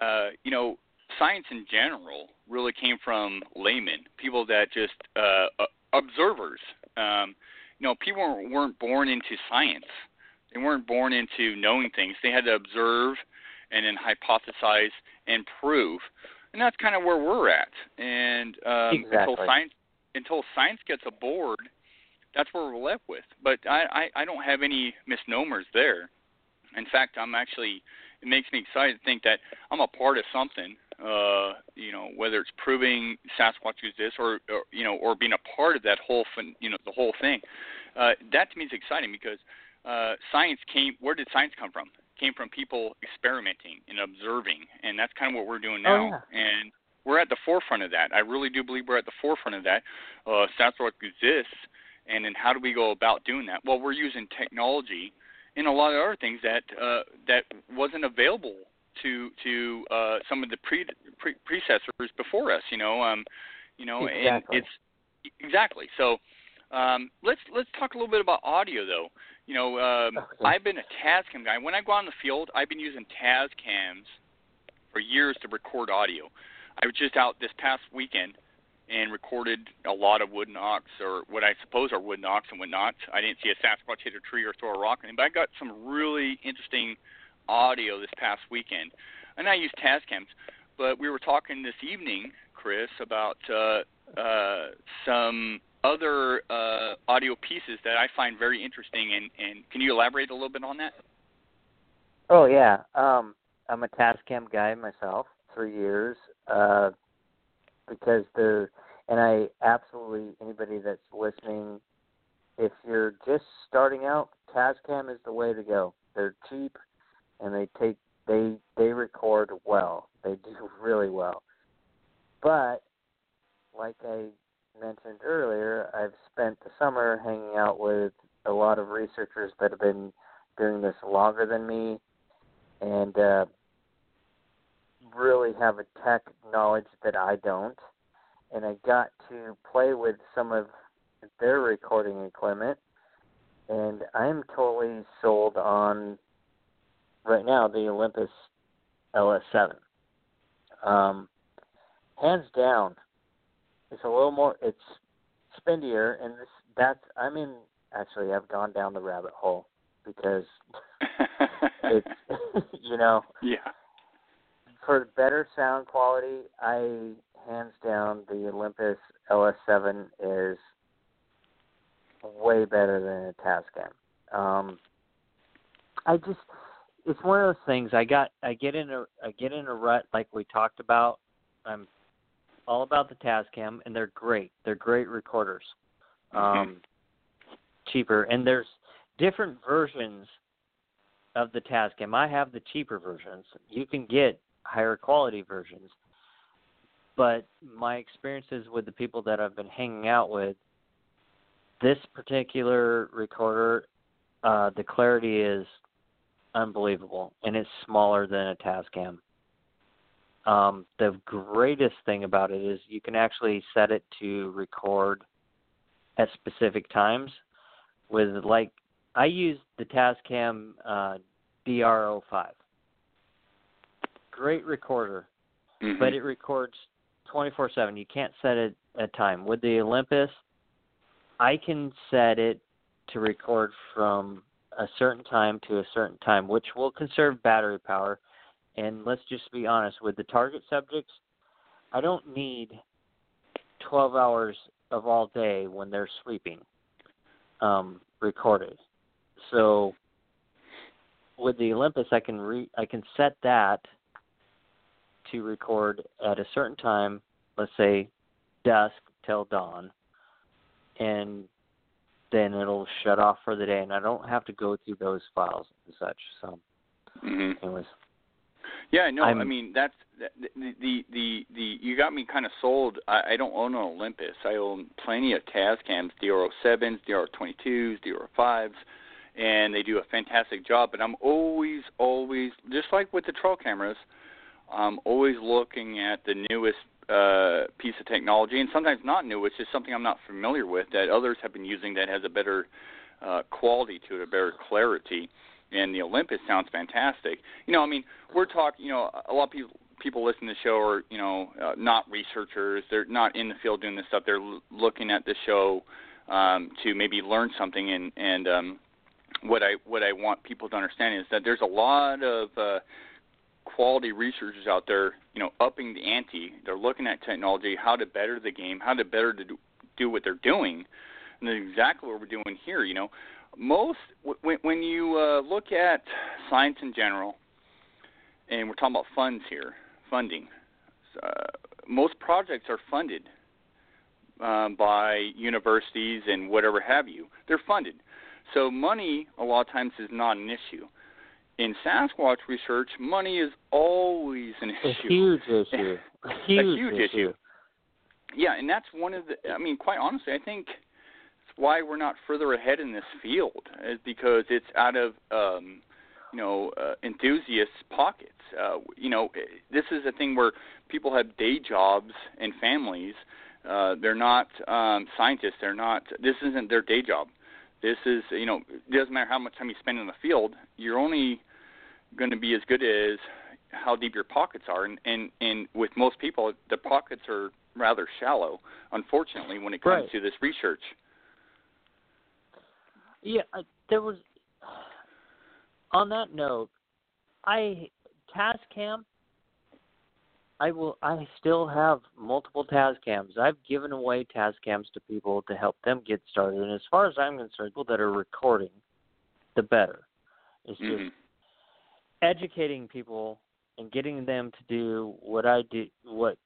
uh, you know, science in general really came from laymen, people that just uh, observers. Um, you know, people weren't born into science. They weren't born into knowing things. They had to observe and then hypothesize and prove. And that's kind of where we're at. And um, exactly. until science until science gets aboard, that's where we're left with. But I, I, I don't have any misnomers there. In fact, I'm actually it makes me excited to think that I'm a part of something. Uh, you know, whether it's proving Sasquatch exists or, or you know, or being a part of that whole, fin- you know, the whole thing. Uh, that to me is exciting because uh, science came. Where did science come from? came from people experimenting and observing, and that's kind of what we're doing now. Oh, yeah. And we're at the forefront of that. I really do believe we're at the forefront of that. Uh, Sasquatch exists, and then how do we go about doing that? Well, we're using technology and a lot of other things that uh, that wasn't available to to uh, some of the pre, pre predecessors before us. You know, um, you know, exactly. and it's exactly so. Um, let's let's talk a little bit about audio though. You know, um, okay. I've been a Tascam guy. When I go out in the field, I've been using Tascams for years to record audio. I was just out this past weekend and recorded a lot of wood knocks, or what I suppose are wood knocks and whatnot. I didn't see a Sasquatch hit a tree or throw a rock, but I got some really interesting audio this past weekend. And I use Tascams, but we were talking this evening, Chris, about uh, uh, some other uh, audio pieces that I find very interesting. And, and can you elaborate a little bit on that? Oh yeah, um, I'm a Tascam guy myself for years uh, because they're, and I absolutely anybody that's listening, if you're just starting out, Tascam is the way to go. They're cheap, and they take they they record well. They do really well. But like I mentioned earlier, I've spent the summer hanging out with a lot of researchers that have been doing this longer than me and uh, really have a tech knowledge that I don't. And I got to play with some of their recording equipment, and I'm totally sold on right now the Olympus LS7. Um, hands down, it's a little more. It's spindier, and this that's. I mean, actually, I've gone down the rabbit hole because it's you know yeah for better sound quality. I hands down the Olympus LS7 is way better than a Tascam. Um, I just it's one of those things. I got I get in a I get in a rut like we talked about. I'm all about the Tascam, and they're great. They're great recorders. Um, cheaper, and there's different versions of the Tascam. I have the cheaper versions. You can get higher quality versions, but my experiences with the people that I've been hanging out with, this particular recorder, uh, the clarity is unbelievable, and it's smaller than a Tascam. Um, the greatest thing about it is you can actually set it to record at specific times. With like, I use the Tascam uh, DR05. great recorder, Mhm. but it records 24/7. You can't set it a time. With the Olympus, I can set it to record from a certain time to a certain time, which will conserve battery power. And let's just be honest, with the target subjects, I don't need 12 hours of all day when they're sleeping um, recorded. So with the Olympus, I can re- I can set that to record at a certain time, let's say dusk till dawn, and then it'll shut off for the day, and I don't have to go through those files and such. So, Mhm. anyways, Yeah, no, I I'm- mean that's the the the the you got me kind of sold. I, I don't own an Olympus. I own plenty of Tascams, DR07s, DR22s, DR5s, and they do a fantastic job. But I'm always, always just like with the trail cameras, I'm always looking at the newest uh, piece of technology, and sometimes not new. It's just something I'm not familiar with that others have been using that has a better uh, quality to it, a better clarity. And the Olympus sounds fantastic. You know, I mean, we're talking. You know, a lot of people people listen to the show are you know uh, not researchers. They're not in the field doing this stuff. They're l- looking at the show um, to maybe learn something. And and um, what I what I want people to understand is that there's a lot of uh, quality researchers out there, you know, upping the ante. They're looking at technology, how to better the game, how to better to do, do what they're doing, and that's exactly what we're doing here. You know, most when when you uh, look at science in general, and we're talking about funds here, funding. Uh, most projects are funded um, by universities and whatever have you. They're funded, so money a lot of times is not an issue in Sasquatch research, money is always an issue. a issue. huge issue, a huge, huge issue. Yeah, and that's one of the. I mean, quite honestly, I think it's why we're not further ahead in this field is because it's out of um, you know uh, enthusiasts' pockets. Uh, you know, this is a thing where people have day jobs and families. Uh, they're not um, scientists. They're not. This isn't their day job. This is, you know, it doesn't matter how much time you spend in the field. You're only going to be as good as how deep your pockets are, and and and with most people, the pockets are rather shallow. Unfortunately, when it comes Right. to this research. Yeah, uh, there was. On that note, I Tascam. I will. I still have multiple Tascams. I've given away Tascams to people to help them get started. And as far as I'm concerned, people that are recording, the better. It's just Mhm. Educating people and getting them to do what I do, what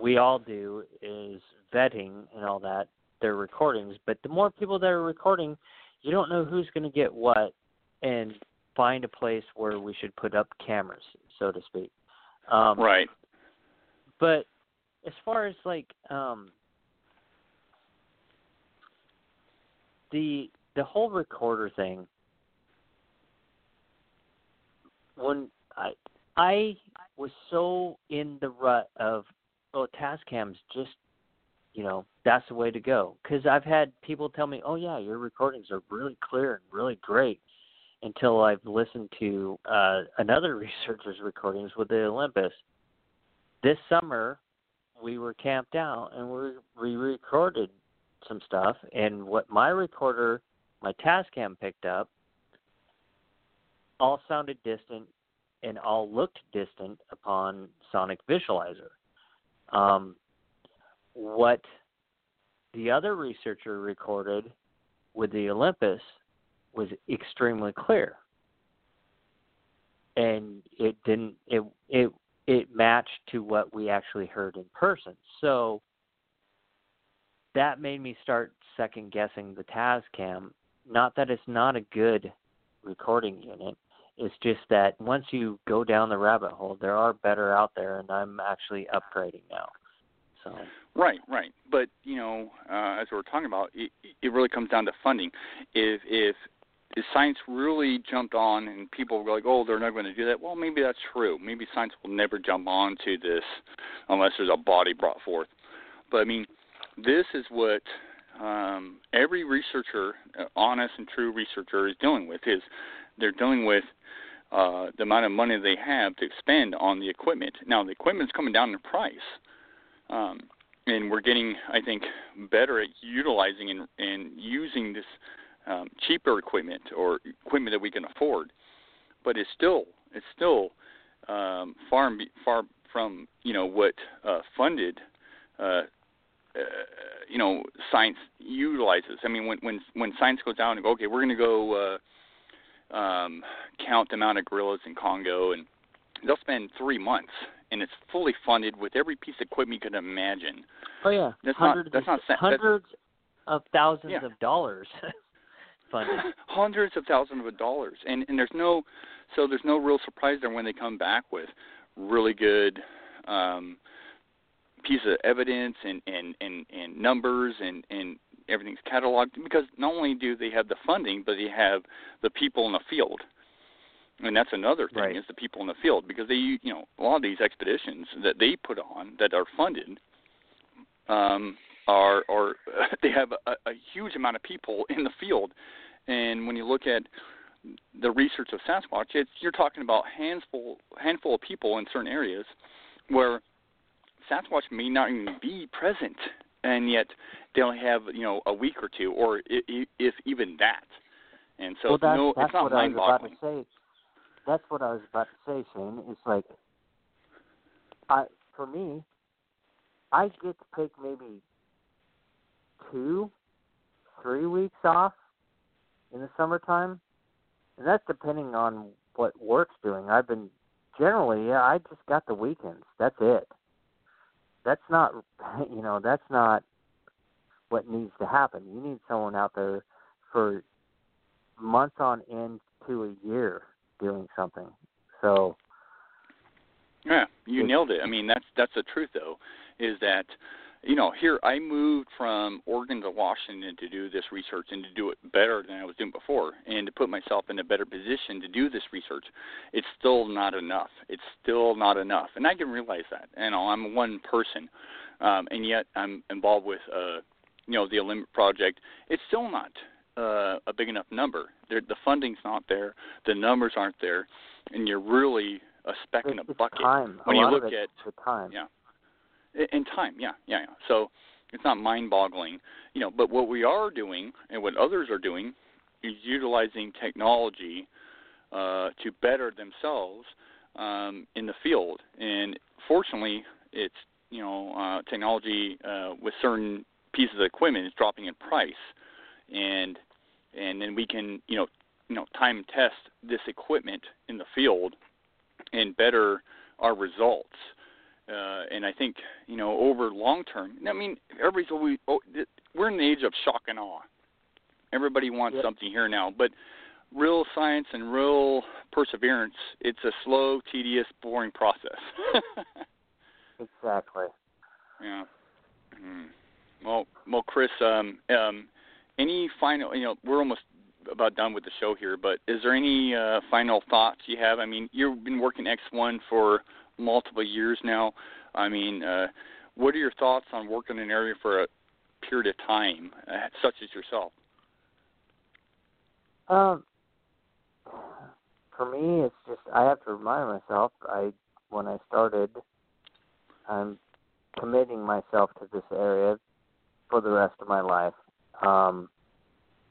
we all do is vetting and all that, their recordings. But the more people that are recording, you don't know who's going to get what and find a place where we should put up cameras, so to speak. Um, Right. But as far as like um, the the whole recorder thing, when I I was so in the rut of oh Tascam's just you know that's the way to go because I've had people tell me oh yeah your recordings are really clear and really great until I've listened to uh, another researcher's recordings with the Olympus. This summer we were camped out and we we recorded some stuff and what my recorder my Tascam picked up all sounded distant and all looked distant upon sonic visualizer. Um, what the other researcher recorded with the Olympus was extremely clear. And it didn't it it it matched to what we actually heard in person. So that made me start second guessing the Tascam. Not that it's not a good recording unit. It's just that once you go down the rabbit hole, there are better out there, and I'm actually upgrading now. So Right, right. But you know, uh, as we we're talking about, it, it really comes down to funding. If if if science really jumped on and people were like, "Oh, they're not going to do that," well, maybe that's true. Maybe science will never jump on to this unless there's a body brought forth. But I mean, this is what um, every researcher, uh, honest and true researcher, is dealing with. Is they're dealing with uh, the amount of money they have to spend on the equipment. Now the equipment's coming down in price, um, and we're getting, I think, better at utilizing and, and using this um, cheaper equipment or equipment that we can afford. But it's still it's still um, far far from you know what uh, funded uh, uh, you know science utilizes. I mean, when when when science goes down and go, okay, we're going to go uh, um, count the amount of gorillas in Congo, and they'll spend three months, and it's fully funded with every piece of equipment you can imagine. Oh yeah, that's hundreds, not that's not hundreds that's, of thousands yeah. of dollars funded. hundreds of thousands of dollars, and and there's no so there's no real surprise there when they come back with really good. Um, piece of evidence and and and, and numbers and and everything's cataloged because not only do they have the funding but they have the people in the field. And that's another thing right. is the people in the field because they you know a lot of these expeditions that they put on that are funded um are or they have a, a huge amount of people in the field. And when you look at the research of Sasquatch it's you're talking about handful handful of people in certain areas where Sasquatch may not even be present, and yet they only have you know a week or two, or if, if even that. And so well, that's, no, that's it's not what I was about mind-boggling. to say. That's what I was about to say, Shane. It's like, I for me, I get to pick maybe two, three weeks off in the summertime, and that's depending on what work's doing. I've been generally, yeah, I just got the weekends. That's it that's not you know that's not what needs to happen. You need someone out there for months on end to a year doing something. So yeah, you nailed it. I mean, that's that's the truth though, is that you know, here I moved from Oregon to Washington to do this research and to do it better than I was doing before and to put myself in a better position to do this research. It's still not enough. It's still not enough. And I can realize that. You know, I'm one person. Um, and yet I'm involved with uh you know, the Olympic project. It's still not uh, a big enough number. There, the funding's not there, the numbers aren't there, and you're really a speck it's, in a bucket. time. When a you lot look at the time. yeah, in time. Yeah yeah yeah. So it's not mind boggling you know but what we are doing and what others are doing is utilizing technology uh, to better themselves um, in the field. And fortunately it's you know uh, technology uh, with certain pieces of equipment is dropping in price. And and then we can you know you know time test this equipment in the field and better our results uh, and I think you know over long term. I mean, everybody's always oh, we're in the age of shock and awe. Everybody wants yep. something here now, but real science and real perseverance, it's a slow, tedious, boring process. exactly. Yeah. Mm. Well, well, Chris, um, um, any final? You know, we're almost about done with the show here, but is there any uh, final thoughts you have? I mean, you've been working X1 for multiple years now. I mean, uh, what are your thoughts on working in an area for a period of time, uh, such as yourself? Um, for me, it's just I have to remind myself. I when I started, I'm committing myself to this area for the rest of my life. Um,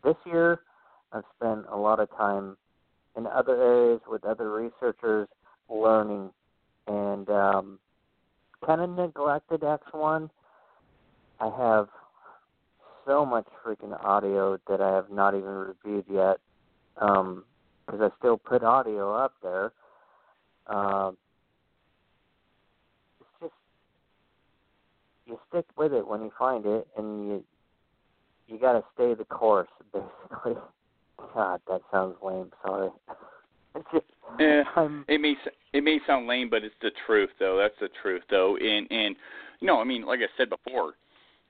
this year, I've spent a lot of time in other areas with other researchers learning and um, kind of neglected X1. I have so much freaking audio that I have not even reviewed yet because um, I still put audio up there. Uh, it's just you stick with it when you find it, and you you got to stay the course. Basically, God, that sounds lame. Sorry. it's just, yeah, I'm, it may it may sound lame, but it's the truth, though. That's the truth, though. And and you know, I mean, like I said before,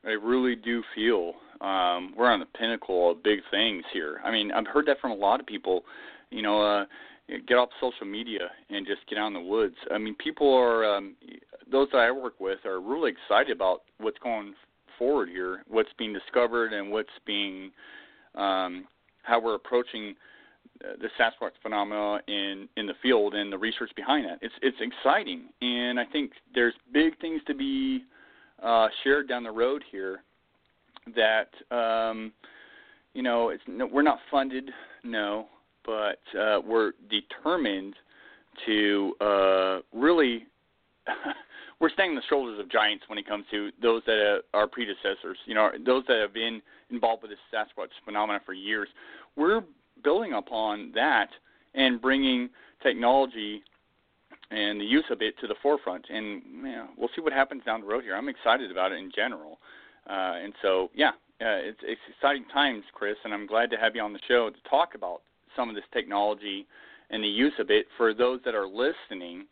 I really do feel um, we're on the pinnacle of big things here. I mean, I've heard that from a lot of people. You know, uh, get off social media and just get out in the woods. I mean, people are um, those that I work with are really excited about what's going forward here, what's being discovered, and what's being um, how we're approaching the Sasquatch phenomena in in the field and the research behind that. It's it's exciting, and I think there's big things to be uh, shared down the road here. That um, you know, it's no, we're not funded, no, but uh, we're determined to uh, really. we're standing on the shoulders of giants when it comes to those that are our predecessors. You know, those that have been involved with this Sasquatch phenomena for years. We're building upon that and bringing technology and the use of it to the forefront. And we'll see what happens down the road here. I'm excited about it in general. Uh, and so, yeah, uh, it's, it's exciting times, Chris, and I'm glad to have you on the show to talk about some of this technology and the use of it for those that are listening.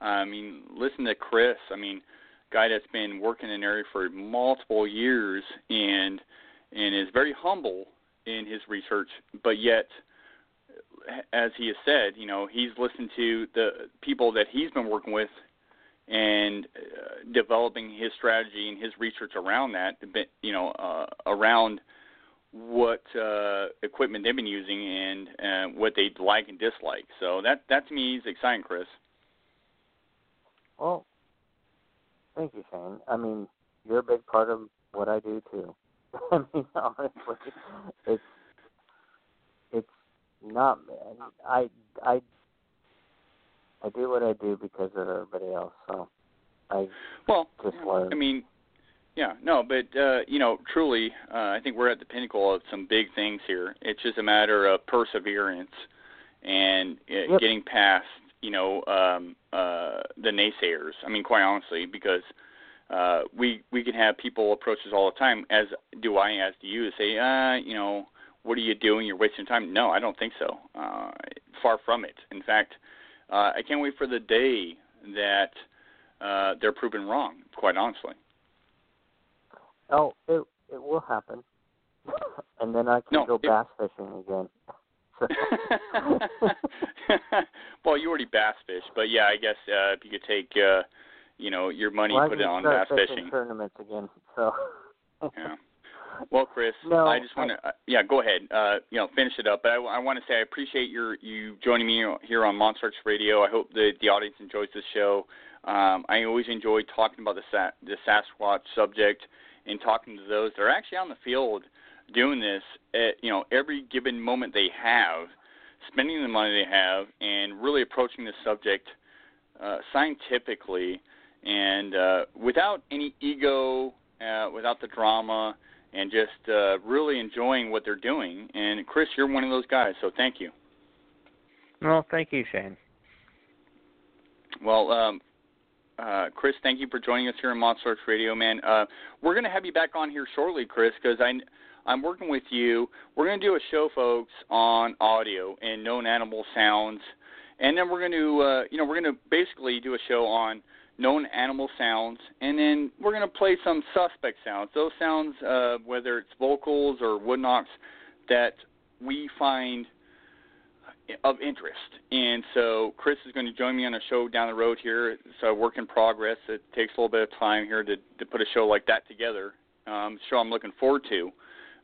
I mean, listen to Chris. I mean, guy that's been working in an area for multiple years and and is very humble in his research, but yet, as he has said, you know, he's listened to the people that he's been working with and uh, developing his strategy and his research around that, you know, uh, around what uh, equipment they've been using and uh, what they like and dislike. So that that to me is exciting, Chris. Well, thank you, Shane. I mean, you're a big part of what I do too. I mean, honestly, it's it's not. I I I do what I do because of everybody else. So I well, just learn. I mean, yeah, no, but uh, you know, truly, uh, I think we're at the pinnacle of some big things here. It's just a matter of perseverance and uh, yep. getting past, you know, um, uh, the naysayers. I mean, quite honestly, because uh, we we can have people approach us all the time, as do I, as do you, say, uh, you know, what are you doing? You're wasting time. No, I don't think so. Uh, far from it. In fact, uh, I can't wait for the day that uh, they're proven wrong. Quite honestly. Oh, it it will happen, and then I can no, go it, bass fishing again. well, you already bass fish, but yeah, I guess uh, if you could take. Uh, you know your money well, put it on bass fishing tournaments again. So. yeah. Well, Chris, no, I just want to, uh, yeah, go ahead, uh, you know, finish it up. But I, I want to say I appreciate your you joining me here on Monster X Radio. I hope the the audience enjoys this show. Um, I always enjoy talking about the Sa- the Sasquatch subject and talking to those that are actually on the field doing this. At, you know, every given moment they have, spending the money they have, and really approaching the subject uh, scientifically and uh, without any ego, uh, without the drama, and just uh, really enjoying what they're doing. And Chris, you're one of those guys, so thank you. Well, thank you, Shane. Well, um, uh, Chris, thank you for joining us here on Monster Radio, man. Uh, we're going to have you back on here shortly, Chris, because I. I'm working with you. We're going to do a show, folks, on audio and known animal sounds, and then we're going to, uh, you know, we're going to basically do a show on known animal sounds, and then we're going to play some suspect sounds. Those sounds, uh, whether it's vocals or wood knocks, that we find of interest. And so Chris is going to join me on a show down the road here. It's a work in progress. It takes a little bit of time here to, to put a show like that together. Um, show I'm looking forward to.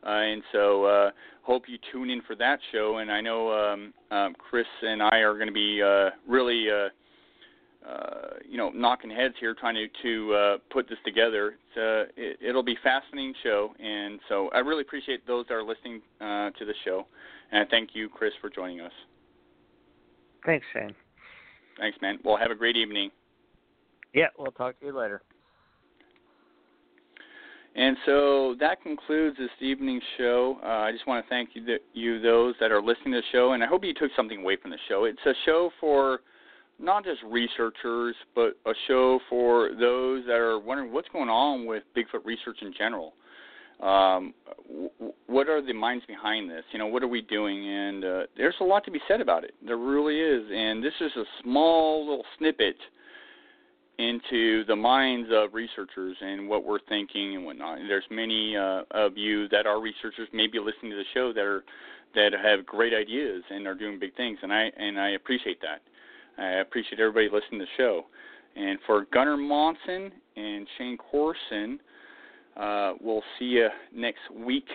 Uh, and so uh, hope you tune in for that show. And I know um, um, Chris and I are going to be uh, really uh, you know knocking heads here trying to to uh, put this together. It's, uh, it, it'll be a fascinating show, and so I really appreciate those that are listening uh, to the show, and I thank you, Chris, for joining us. Thanks, Shane. Thanks, man. Well, have a great evening. Yeah, we'll talk to you later. And so that concludes this evening's show. Uh, I just want to thank you, you, those that are listening to the show, and I hope you took something away from the show. It's a show for not just researchers, but a show for those that are wondering what's going on with Bigfoot research in general. Um, w- what are the minds behind this? You know, what are we doing? And uh, there's a lot to be said about it. There really is. And this is a small little snippet into the minds of researchers and what we're thinking and whatnot. And there's many uh, of you that are researchers, maybe listening to the show that are that have great ideas and are doing big things, and I and I appreciate that. I appreciate everybody listening to the show. And for Gunnar Monson and Shane Corson, uh, we'll see you next week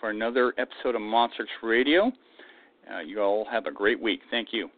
for another episode of Monster X Radio. Uh, you all have a great week. Thank you.